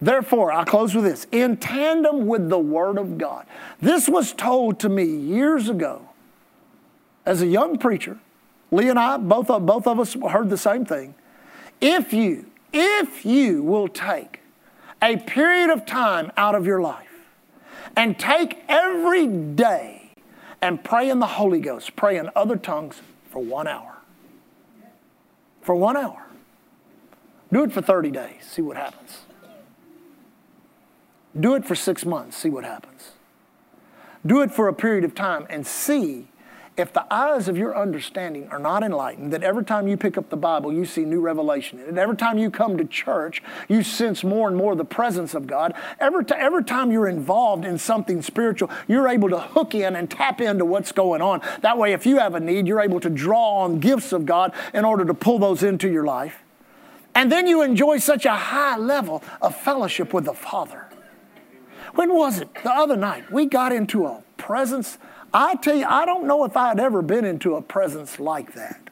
Therefore, I close with this in tandem with the Word of God. This was told to me years ago as a young preacher. Lee and I, both of, both of us heard the same thing. If you, if you will take a period of time out of your life and take every day and pray in the Holy Ghost, pray in other tongues for one hour. For one hour. Do it for 30 days, see what happens. Do it for six months, see what happens. Do it for a period of time and see if the eyes of your understanding are not enlightened, that every time you pick up the Bible, you see new revelation. And every time you come to church, you sense more and more the presence of God. Every, t- every time you're involved in something spiritual, you're able to hook in and tap into what's going on. That way, if you have a need, you're able to draw on gifts of God in order to pull those into your life. And then you enjoy such a high level of fellowship with the Father. When was it? The other night. We got into a presence. I tell you, I don't know if I had ever been into a presence like that.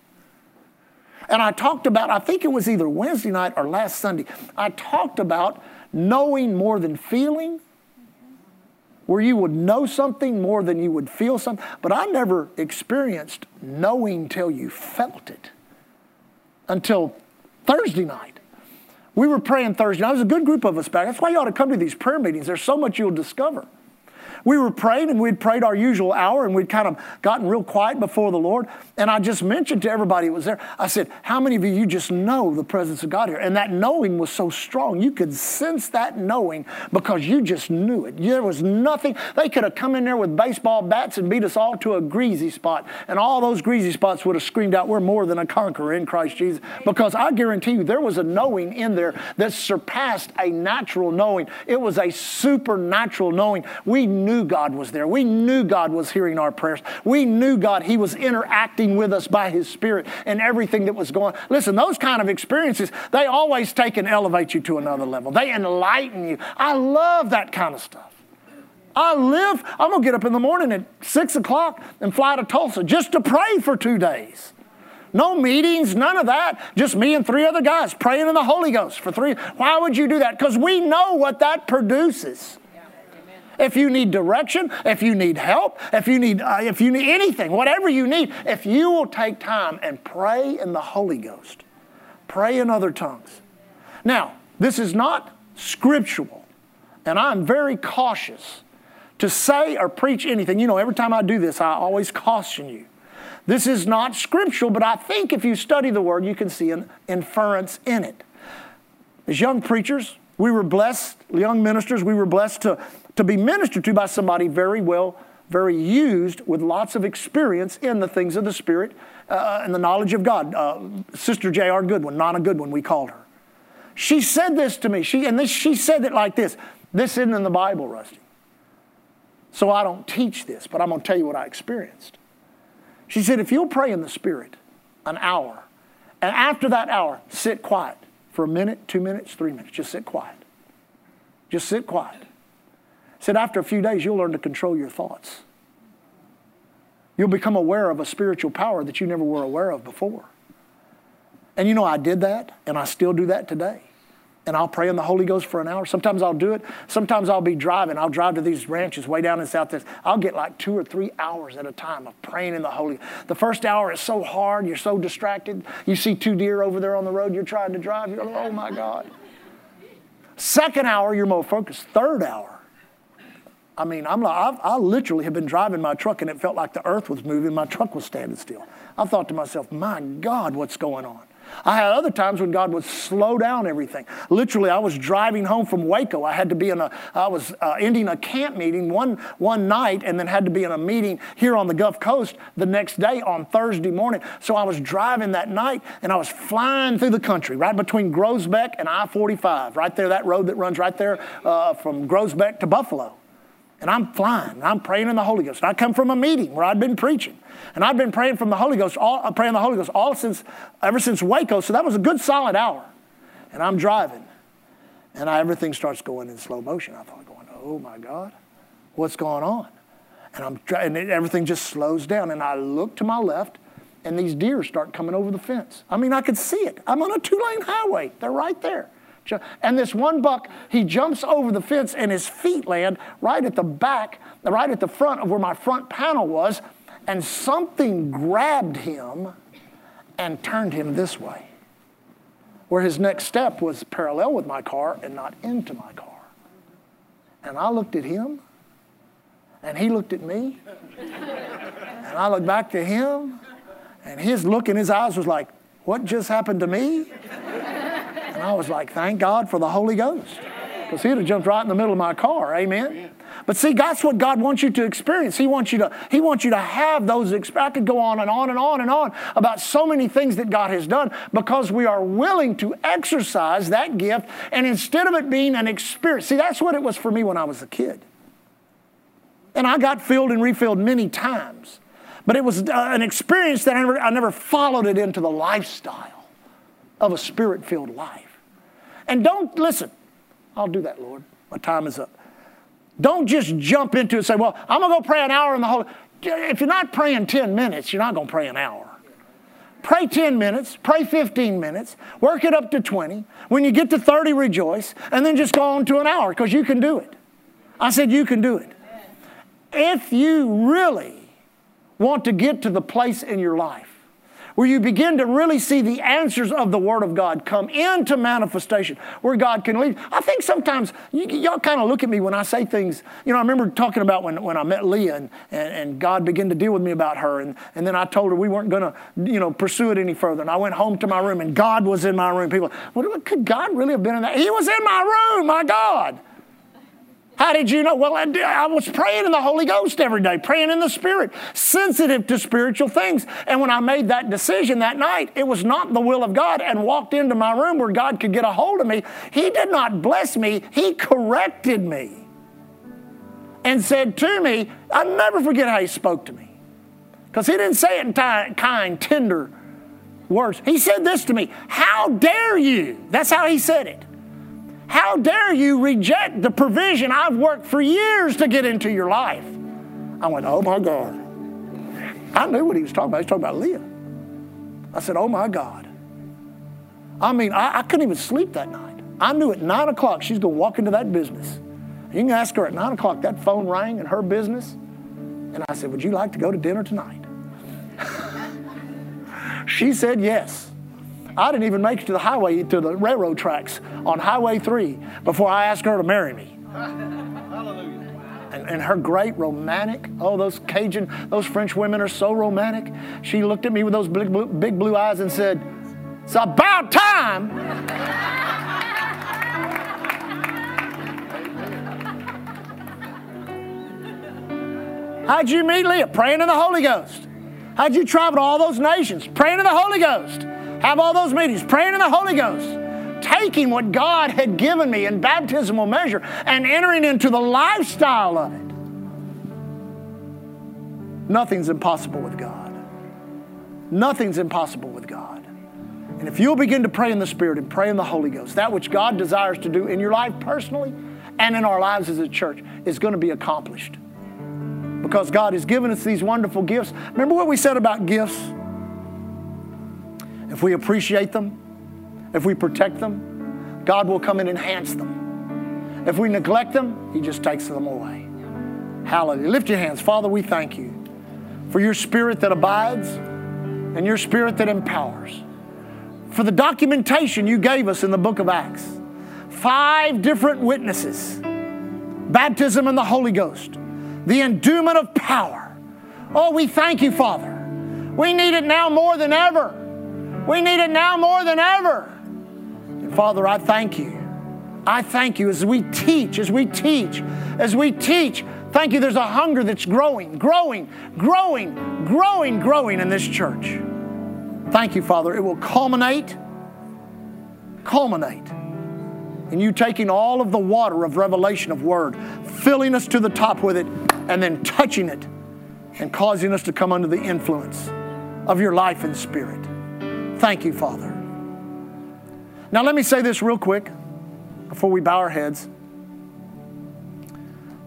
And I talked about, I think it was either Wednesday night or last Sunday, I talked about knowing more than feeling, where you would know something more than you would feel something. But I never experienced knowing till you felt it until Thursday night. We were praying Thursday night. There was a good group of us back. That's why you ought to come to these prayer meetings. There's so much you'll discover we were praying and we'd prayed our usual hour and we'd kind of gotten real quiet before the Lord. And I just mentioned to everybody who was there, I said, How many of you, you just know the presence of God here? And that knowing was so strong. You could sense that knowing because you just knew it. There was nothing. They could have come in there with baseball bats and beat us all to a greasy spot. And all those greasy spots would have screamed out, We're more than a conqueror in Christ Jesus. Because I guarantee you, there was a knowing in there that surpassed a natural knowing. It was a supernatural knowing. We knew knew God was there. We knew God was hearing our prayers. We knew God, He was interacting with us by His Spirit and everything that was going on. Listen, those kind of experiences, they always take and elevate you to another level. They enlighten you. I love that kind of stuff. I live, I'm to get up in the morning at 6 o'clock and fly to Tulsa just to pray for two days. No meetings, none of that. Just me and three other guys praying in the Holy Ghost for three. Why would you do that? Because we know what that produces. If you need direction, if you need help, if you need, uh, if you need anything, whatever you need, if you will take time and pray in the Holy Ghost, pray in other tongues. Now, this is not scriptural, and I'm very cautious to say or preach anything. You know, every time I do this, I always caution you. This is not scriptural, but I think if you study the word, you can see an inference in it. As young preachers, we were blessed, young ministers, we were blessed to, to be ministered to by somebody very well, very used with lots of experience in the things of the Spirit uh, and the knowledge of God. Uh, Sister J.R. Goodwin, Nana Goodwin, we called her. She said this to me, she, and this, she said it like this This isn't in the Bible, Rusty. So I don't teach this, but I'm going to tell you what I experienced. She said, if you'll pray in the Spirit an hour, and after that hour, sit quiet for a minute, two minutes, three minutes. Just sit quiet. Just sit quiet. Said after a few days, you'll learn to control your thoughts. You'll become aware of a spiritual power that you never were aware of before. And you know, I did that, and I still do that today and I'll pray in the Holy Ghost for an hour. Sometimes I'll do it. Sometimes I'll be driving. I'll drive to these ranches way down in South Texas. I'll get like two or three hours at a time of praying in the Holy. The first hour is so hard. You're so distracted. You see two deer over there on the road. You're trying to drive. You're like, oh my God. Second hour, you're more focused. Third hour, I mean, I'm like, I've, I literally have been driving my truck and it felt like the earth was moving. My truck was standing still. I thought to myself, my God, what's going on? I had other times when God would slow down everything. Literally, I was driving home from Waco. I had to be in a, I was uh, ending a camp meeting one, one night and then had to be in a meeting here on the Gulf Coast the next day on Thursday morning. So I was driving that night and I was flying through the country, right between Groesbeck and I 45, right there, that road that runs right there uh, from Groesbeck to Buffalo. And I'm flying, and I'm praying in the Holy Ghost. And I come from a meeting where I'd been preaching. And I've been praying from the Holy Ghost, all, uh, praying the Holy Ghost all since, ever since Waco. So that was a good solid hour. And I'm driving. And I, everything starts going in slow motion. I thought, going, oh my God, what's going on? And, I'm, and everything just slows down. And I look to my left, and these deer start coming over the fence. I mean, I could see it. I'm on a two lane highway, they're right there. And this one buck, he jumps over the fence and his feet land right at the back, right at the front of where my front panel was, and something grabbed him and turned him this way, where his next step was parallel with my car and not into my car. And I looked at him, and he looked at me, and I looked back to him, and his look in his eyes was like, What just happened to me? And I was like, Thank God for the Holy Ghost. Because he'd have jumped right in the middle of my car. Amen. But see, that's what God wants you to experience. He wants you to, He wants you to have those experiences. I could go on and on and on and on about so many things that God has done because we are willing to exercise that gift. And instead of it being an experience, see, that's what it was for me when I was a kid. And I got filled and refilled many times. But it was uh, an experience that I never, I never followed it into the lifestyle of a spirit filled life. And don't listen, I'll do that, Lord. My time is up. Don't just jump into it and say, well, I'm going to go pray an hour in the Holy. If you're not praying 10 minutes, you're not going to pray an hour. Pray 10 minutes, pray 15 minutes, work it up to 20. When you get to 30, rejoice, and then just go on to an hour because you can do it. I said, you can do it. If you really want to get to the place in your life where you begin to really see the answers of the Word of God come into manifestation, where God can lead. I think sometimes y'all kind of look at me when I say things. You know, I remember talking about when, when I met Leah and, and, and God began to deal with me about her. And, and then I told her we weren't going to, you know, pursue it any further. And I went home to my room and God was in my room. People, could God really have been in that? He was in my room, my God. How did you know? Well, I, I, was praying in the Holy Ghost every day, praying in the Spirit, sensitive to spiritual things. And when I made that decision that night, it was not the will of God and walked into my room where God could get a hold of me. He did not bless me, He corrected me and said to me, I'll never forget how He spoke to me. Because He didn't say it in t- kind, tender words. He said this to me How dare you? That's how He said it. How dare you reject the provision I've worked for years to get into your life? I went, Oh my God. I knew what he was talking about. He was talking about Leah. I said, Oh my God. I mean, I, I couldn't even sleep that night. I knew at nine o'clock she's going to walk into that business. You can ask her at nine o'clock, that phone rang in her business. And I said, Would you like to go to dinner tonight? (laughs) she said yes. I didn't even make it to the highway, to the railroad tracks on Highway 3 before I asked her to marry me. And, and her great romantic, oh, those Cajun, those French women are so romantic. She looked at me with those big blue, big blue eyes and said, It's about time. (laughs) How'd you meet Leah? Praying in the Holy Ghost. How'd you travel to all those nations? Praying in the Holy Ghost. Have all those meetings, praying in the Holy Ghost. Taking what God had given me in baptismal measure and entering into the lifestyle of it. Nothing's impossible with God. Nothing's impossible with God. And if you'll begin to pray in the Spirit and pray in the Holy Ghost, that which God desires to do in your life personally and in our lives as a church is going to be accomplished because God has given us these wonderful gifts. Remember what we said about gifts? If we appreciate them, if we protect them, God will come and enhance them. If we neglect them, He just takes them away. Hallelujah. Lift your hands. Father, we thank you for your spirit that abides and your spirit that empowers. For the documentation you gave us in the book of Acts. Five different witnesses baptism in the Holy Ghost the endowment of power. Oh, we thank you, Father. We need it now more than ever. We need it now more than ever. And Father, I thank you. I thank you as we teach, as we teach, as we teach. Thank you, there's a hunger that's growing, growing, growing, growing, growing in this church. Thank you, Father. It will culminate, culminate in you taking all of the water of revelation of word, filling us to the top with it, and then touching it and causing us to come under the influence of your life and spirit. Thank you, Father. Now, let me say this real quick before we bow our heads.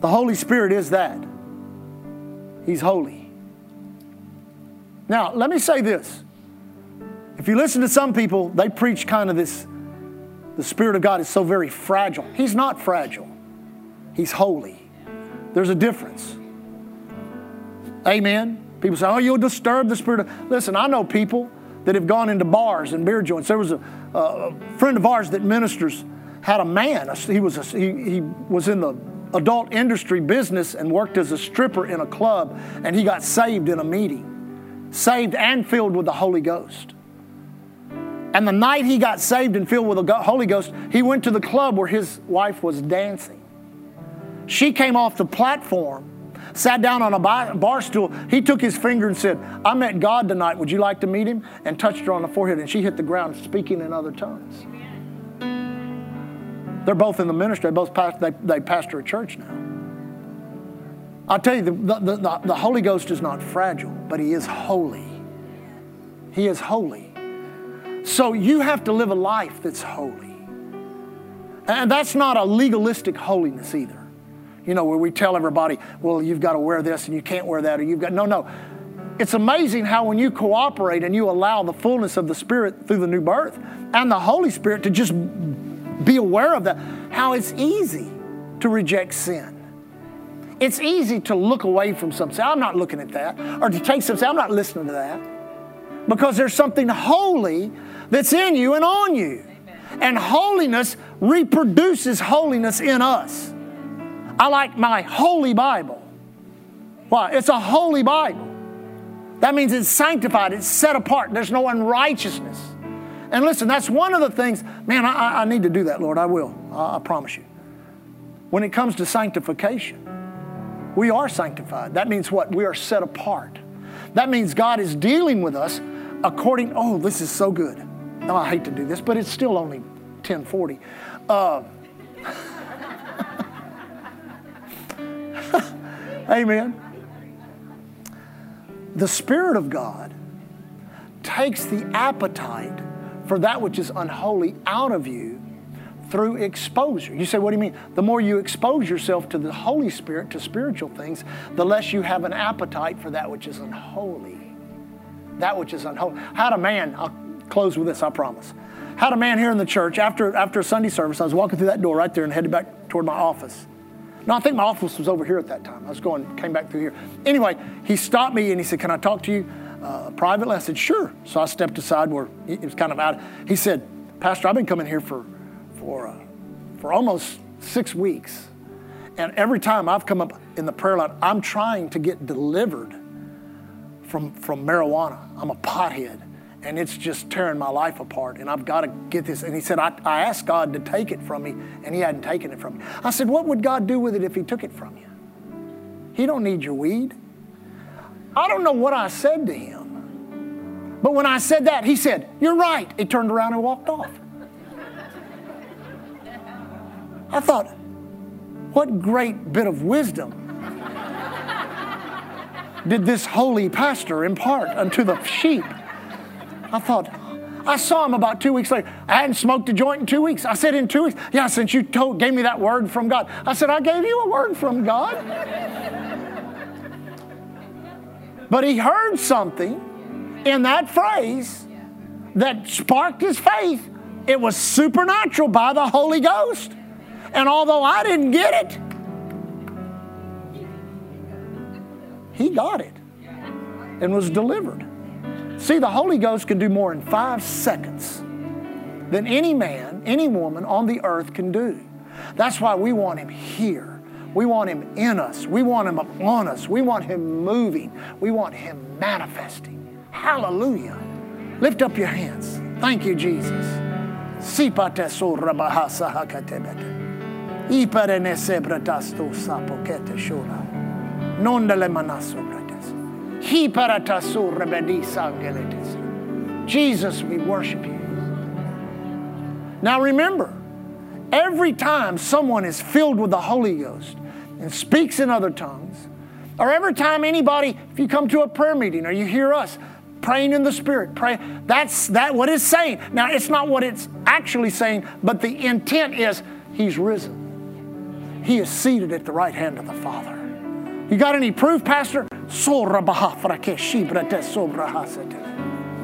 The Holy Spirit is that. He's holy. Now, let me say this. If you listen to some people, they preach kind of this the Spirit of God is so very fragile. He's not fragile, He's holy. There's a difference. Amen. People say, oh, you'll disturb the Spirit of. Listen, I know people that have gone into bars and beer joints. There was a, a friend of ours that ministers had a man. He was, a, he, he was in the adult industry business and worked as a stripper in a club, and he got saved in a meeting, saved and filled with the Holy Ghost. And the night he got saved and filled with the Holy Ghost, he went to the club where his wife was dancing. She came off the platform, sat down on a bar stool. He took his finger and said, I met God tonight. Would you like to meet him? And touched her on the forehead, and she hit the ground speaking in other tongues. They're both in the ministry. They both past, they, they pastor a church now. i tell you, the, the, the, the Holy Ghost is not fragile, but He is holy. He is holy. So you have to live a life that's holy. And that's not a legalistic holiness either. You know, where we tell everybody, well, you've got to wear this and you can't wear that, or you've got, no, no. It's amazing how when you cooperate and you allow the fullness of the Spirit through the new birth and the Holy Spirit to just be aware of that, how it's easy to reject sin. It's easy to look away from something, say, I'm not looking at that, or to take something, say, I'm not listening to that. Because there's something holy that's in you and on you. And holiness reproduces holiness in us. I like my holy Bible. Why? It's a holy Bible. That means it's sanctified, it's set apart, there's no unrighteousness. And listen, that's one of the things, man, I, I need to do that, Lord. I will. I, I promise you. When it comes to sanctification, we are sanctified. That means what? We are set apart. That means God is dealing with us according, oh, this is so good. Now, I hate to do this, but it's still only 1040. Uh, (laughs) (laughs) amen. The Spirit of God takes the appetite for that which is unholy out of you through exposure. You say, what do you mean? The more you expose yourself to the Holy Spirit, to spiritual things, the less you have an appetite for that which is unholy. That which is unholy. Had a man, I'll close with this, I promise. Had a man here in the church after, after a Sunday service. I was walking through that door right there and headed back toward my office. No, I think my office was over here at that time. I was going, came back through here. Anyway, he stopped me and he said, Can I talk to you uh, privately? I said, Sure. So I stepped aside where it was kind of out. He said, Pastor, I've been coming here for for, uh, for almost six weeks. And every time I've come up in the prayer line, I'm trying to get delivered from, from marijuana. I'm a pothead, and it's just tearing my life apart. And I've got to get this. And he said, I, I asked God to take it from me, and he hadn't taken it from me. I said, What would God do with it if he took it from you? He don't need your weed. I don't know what I said to him. But when I said that, he said, You're right. He turned around and walked off. I thought, what great bit of wisdom did this holy pastor impart unto the sheep? I thought, I saw him about two weeks later. I hadn't smoked a joint in two weeks. I said, in two weeks, yeah, since you told, gave me that word from God. I said, I gave you a word from God. but he heard something in that phrase that sparked his faith. It was supernatural by the Holy Ghost. And although I didn't get it, he got it and was delivered. See, the Holy Ghost can do more in five seconds than any man, any woman on the earth can do. That's why we want him here. We want him in us. We want him upon us. We want him moving. We want him manifesting. Hallelujah. Lift up your hands. Thank you, Jesus. Non manaso Jesus, we worship you. Now remember, every time someone is filled with the Holy Ghost and speaks in other tongues, or every time anybody, if you come to a prayer meeting or you hear us praying in the Spirit, pray, that's that what it's saying. Now it's not what it's actually saying, but the intent is He's risen. He is seated at the right hand of the Father. You got any proof, Pastor?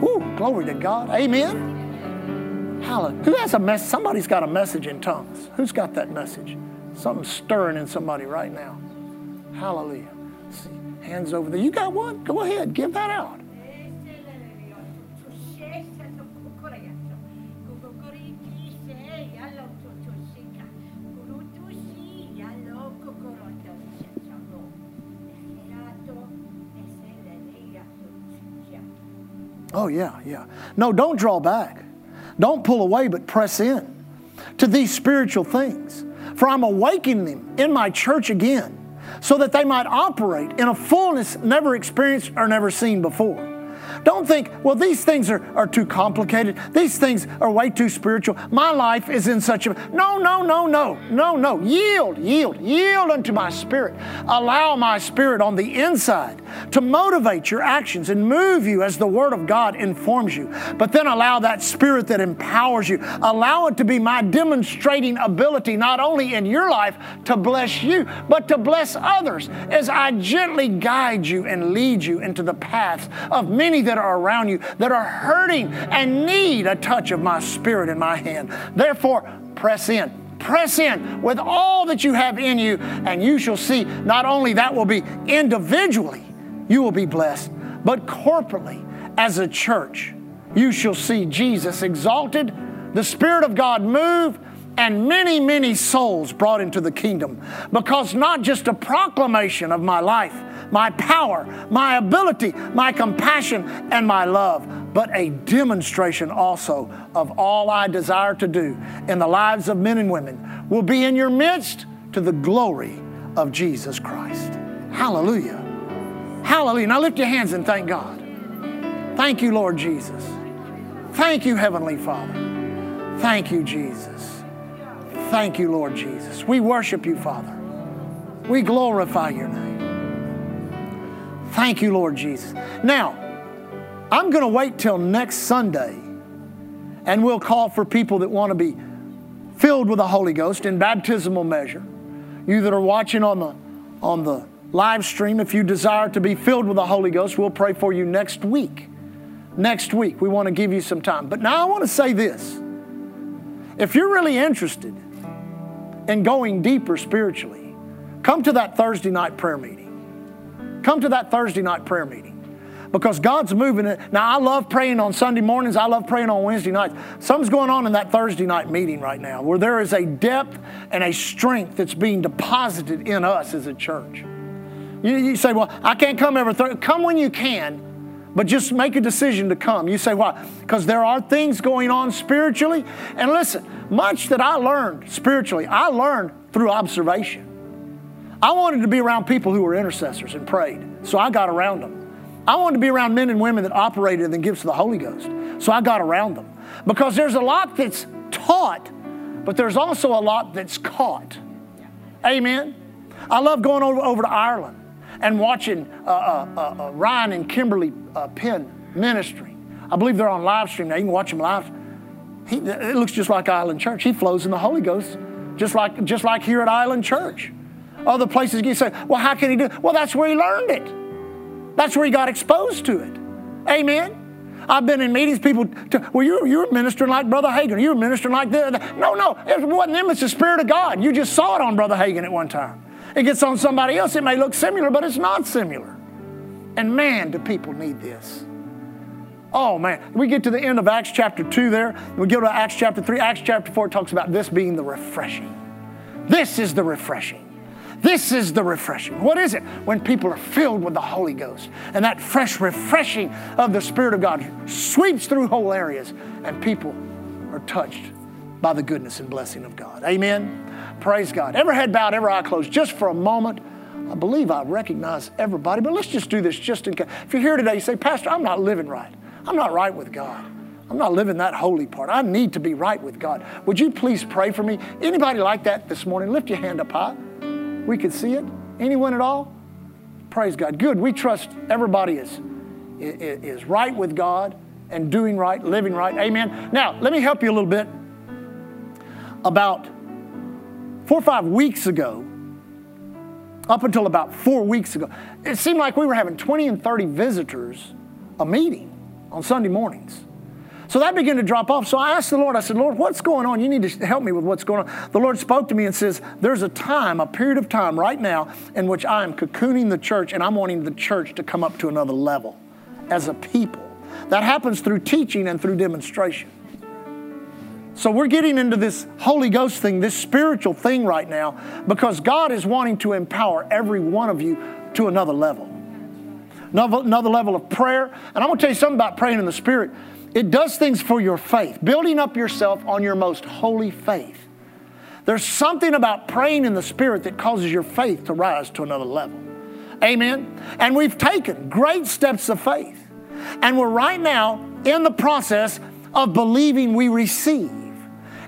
Ooh, glory to God. Amen. Hallelujah. Who has a message? Somebody's got a message in tongues. Who's got that message? Something stirring in somebody right now. Hallelujah. See, hands over there. You got one? Go ahead. Give that out. Oh, yeah, yeah. No, don't draw back. Don't pull away, but press in to these spiritual things. For I'm awakening them in my church again so that they might operate in a fullness never experienced or never seen before. Don't think, well, these things are, are too complicated. These things are way too spiritual. My life is in such a. No, no, no, no, no, no. Yield, yield, yield unto my spirit. Allow my spirit on the inside to motivate your actions and move you as the Word of God informs you. But then allow that spirit that empowers you, allow it to be my demonstrating ability, not only in your life to bless you, but to bless others as I gently guide you and lead you into the paths of many that are around you that are hurting and need a touch of my spirit in my hand. Therefore, press in. Press in with all that you have in you, and you shall see not only that will be individually, you will be blessed, but corporately as a church, you shall see Jesus exalted, the Spirit of God move, and many, many souls brought into the kingdom. Because not just a proclamation of my life, my power, my ability, my compassion, and my love, but a demonstration also of all I desire to do in the lives of men and women will be in your midst to the glory of Jesus Christ. Hallelujah. Hallelujah. Now lift your hands and thank God. Thank you, Lord Jesus. Thank you, Heavenly Father. Thank you, Jesus. Thank you, Lord Jesus. We worship you, Father. We glorify your name. Thank you, Lord Jesus. Now, I'm going to wait till next Sunday and we'll call for people that want to be filled with the Holy Ghost in baptismal measure. You that are watching on the on the live stream, if you desire to be filled with the Holy Ghost, we'll pray for you next week. Next week, we want to give you some time. But now I want to say this. If you're really interested in going deeper spiritually, come to that Thursday night prayer meeting. Come to that Thursday night prayer meeting because God's moving it. Now, I love praying on Sunday mornings, I love praying on Wednesday nights. Something's going on in that Thursday night meeting right now where there is a depth and a strength that's being deposited in us as a church. You, you say, Well, I can't come every Thursday. Come when you can. But just make a decision to come. You say, why? Because there are things going on spiritually. And listen, much that I learned spiritually, I learned through observation. I wanted to be around people who were intercessors and prayed, so I got around them. I wanted to be around men and women that operated in the gifts of the Holy Ghost. So I got around them. Because there's a lot that's taught, but there's also a lot that's caught. Amen. I love going over, over to Ireland and watching uh, uh, uh, uh Ryan and Kimberly uh, Penn ministry. I believe they're on live stream now. You can watch them live. He, it looks just like Island Church. He flows in the Holy Ghost, just like, just like here at Island Church. Other places you say, well, how can he do it? Well, that's where he learned it. That's where he got exposed to it. Amen. I've been in meetings, people, to, well, you, you were ministering like Brother Hagin. You're ministering like this. No, no, it wasn't him. It's the Spirit of God. You just saw it on Brother Hagin at one time. It gets on somebody else. It may look similar, but it's not similar. And man, do people need this. Oh man, we get to the end of Acts chapter 2 there. We go to Acts chapter 3. Acts chapter 4 talks about this being the refreshing. This is the refreshing. This is the refreshing. What is it? When people are filled with the Holy Ghost and that fresh refreshing of the Spirit of God sweeps through whole areas and people are touched by the goodness and blessing of God. Amen. Praise God. Every head bowed, every eye closed, just for a moment. I believe I recognize everybody, but let's just do this just in case. If you're here today, you say, Pastor, I'm not living right. I'm not right with God. I'm not living that holy part. I need to be right with God. Would you please pray for me? Anybody like that this morning? Lift your hand up high. We could see it. Anyone at all? Praise God. Good. We trust everybody is, is, right with God and doing right, living right. Amen. Now, let me help you a little bit. About four or five weeks ago, up until about four weeks ago, it seemed like we were having 20 and 30 visitors a meeting on Sunday mornings. So that began to drop off. So I asked the Lord, I said, Lord, what's going on? You need to help me with what's going on. The Lord spoke to me and says, There's a time, a period of time right now in which I am cocooning the church and I'm wanting the church to come up to another level as a people. That happens through teaching and through demonstration. So we're getting into this Holy Ghost thing, this spiritual thing right now, because God is wanting to empower every one of you to another level. Another, level of prayer. And I'm going to tell you something about praying in the Spirit. It does things for your faith, building up yourself on your most holy faith. There's something about praying in the Spirit that causes your faith to rise to another level. Amen. And we've taken great steps of faith. And we're right now in the process of believing we receive.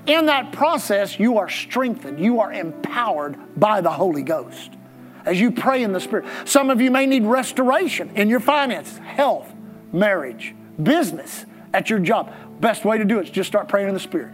In that process, you are strengthened, you are empowered by the Holy Ghost as you pray in the Spirit. Some of you may need restoration in your finances, health, marriage, business at your job. Best way to do it is just start praying in the Spirit.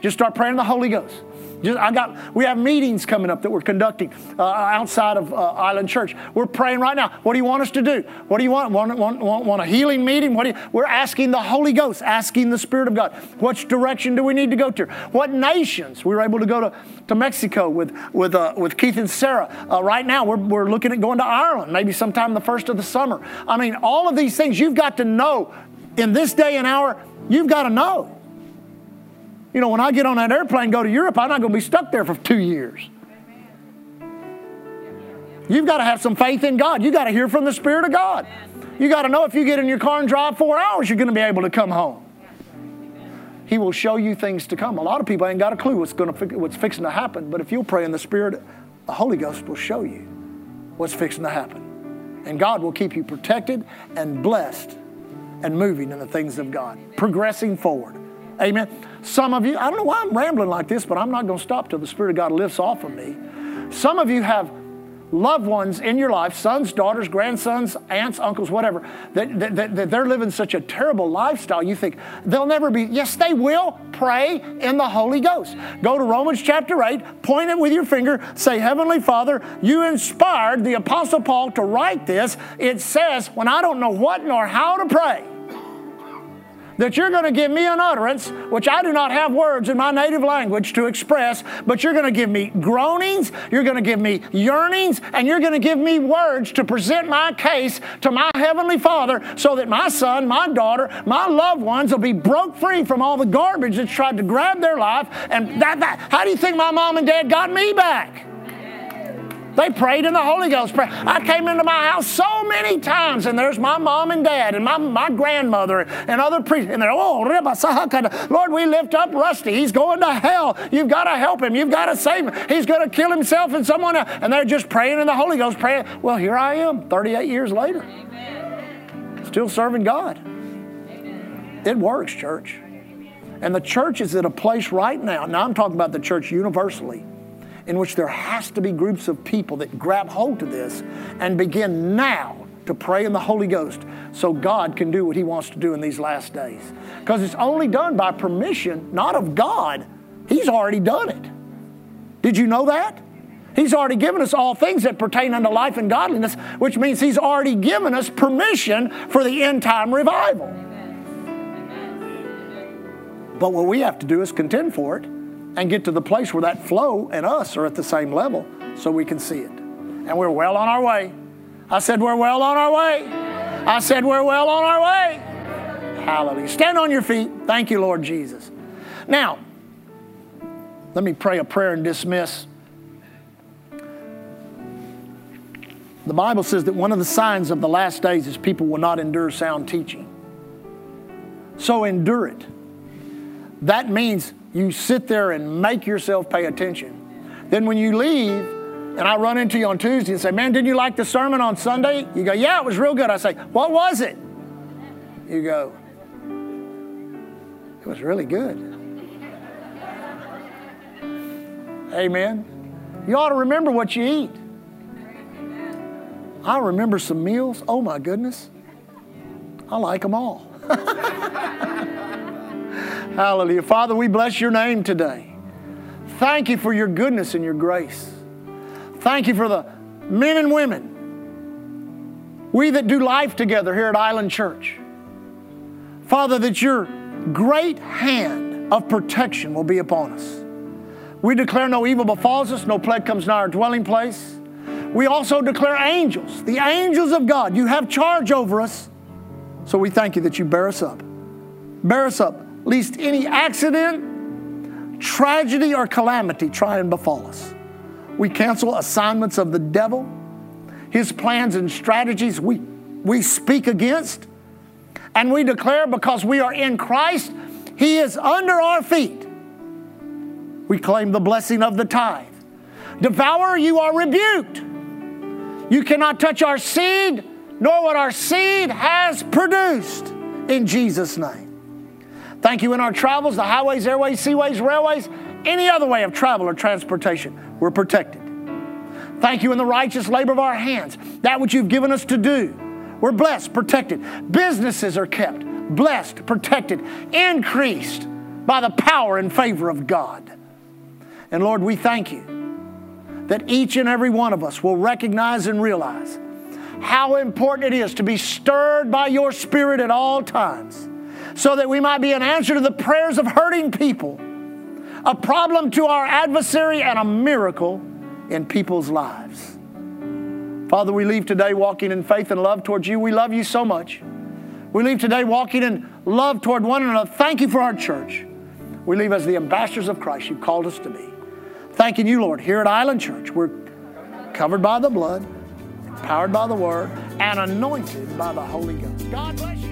Just start praying in the Holy Ghost. Just, I got, we have meetings coming up that we're conducting uh, outside of uh, Island Church. We're praying right now. What do you want us to do? What do you want? Want, want, want, want a healing meeting? What you, we're asking the Holy Ghost, asking the Spirit of God. Which direction do we need to go to? What nations? We were able to go to, to Mexico with, with, uh, with Keith and Sarah. Uh, right now, we're, we're looking at going to Ireland, maybe sometime the first of the summer. I mean, all of these things you've got to know in this day and hour, you've got to know. You know, when I get on that airplane go to Europe, I'm not going to be stuck there for two years. You've got to have some faith in God. You've got to hear from the Spirit of God. You got to know if you get in your car and drive four hours, you're going to be able to come home. He will show you things to come. A lot of people ain't got a clue what's going to what's fixing to happen, but if you'll pray in the Spirit, the Holy Ghost will show you what's fixing to happen. And God will keep you protected and blessed and moving in the things of God, progressing forward. Amen. Some of you, I don't know why I'm rambling like this, but I'm not going to stop till the Spirit of God lifts off of me. Some of you have loved ones in your life, sons, daughters, grandsons, aunts, uncles, whatever, that, that, that, that, they're living such a terrible lifestyle, you think they'll never be. Yes, they will. Pray in the Holy Ghost. Go to Romans chapter 8, point it with your finger, say, Heavenly Father, you inspired the Apostle Paul to write this. It says, when I don't know what nor how to pray, that you're going to give me an utterance which I do not have words in my native language to express, but you're going to give me groanings, you're going to give me yearnings, and you're going to give me words to present my case to my Heavenly Father so that my son, my daughter, my loved ones will be broke free from all the garbage that's tried to grab their life. And that, that how do you think my mom and dad got me back? They prayed in the Holy Ghost. I came into my house so many times, and there's my mom and dad and my, my grandmother and other priests. And they're, oh, Lord, we lift up Rusty. He's going to hell. You've got to help him. You've got to save him. He's going to kill himself and someone else. And they're just praying in the Holy Ghost, praying. Well, here I am, 38 years later, Amen. still serving God. Amen. It works, church. And the church is at a place right now. Now, I'm talking about the church universally in which there has to be groups of people that grab hold of this and begin now to pray in the Holy Ghost so God can do what He wants to do in these last days. Because it's only done by permission, not of God. He's already done it. Did you know that? He's already given us all things that pertain unto life and godliness, which means He's already given us permission for the end time revival. But what we have to do is contend for it and get to the place where that flow and us are at the same level so we can see it. And we're well on our way. I said, We're well on our way. I said, We're well on our way. Hallelujah. Stand on your feet. Thank you, Lord Jesus. Now, let me pray a prayer and dismiss. The Bible says that one of the signs of the last days is people will not endure sound teaching. So endure it. That means you sit there and make yourself pay attention. Then when you leave, and I run into you on Tuesday and say, Man, didn't you like the sermon on Sunday? You go, Yeah, it was real good. I say, What was it? You go, It was really good. Amen. You ought to remember what you eat. I remember some meals. Oh my goodness. I like them all. (laughs) Hallelujah. Father, we bless your name today. Thank you for your goodness and your grace. Thank you for the men and women, we that do life together here at Island Church. Father, that your great hand of protection will be upon us. We declare no evil befalls us, no plague comes nigh our dwelling place. We also declare angels, the angels of God. You have charge over us. So we thank you that you bear us up. Bear us up lest any accident, tragedy, or calamity try and befall us. We cancel assignments of the devil, his plans and strategies we, we speak against, and we declare because we are in Christ, he is under our feet. We claim the blessing of the tithe. Devourer, you are rebuked. You cannot touch our seed, nor what our seed has produced in Jesus' name. Thank you in our travels, the highways, airways, seaways, railways, any other way of travel or transportation, we're protected. Thank you in the righteous labor of our hands, that which you've given us to do. We're blessed, protected. Businesses are kept, blessed, protected, increased by the power and favor of God. And Lord, we thank you that each and every one of us will recognize and realize how important it is to be stirred by your Spirit at all times so that we might be an answer to the prayers of hurting people, a problem to our adversary, and a miracle in people's lives. Father, we leave today walking in faith and love towards you. We love you so much. We leave today walking in love toward one another. Thank you for our church. We leave as the ambassadors of Christ you called us to be. Thanking you, Lord. Here at Island Church, we're covered by the blood, powered by the word, and anointed by the Holy Ghost. God bless you.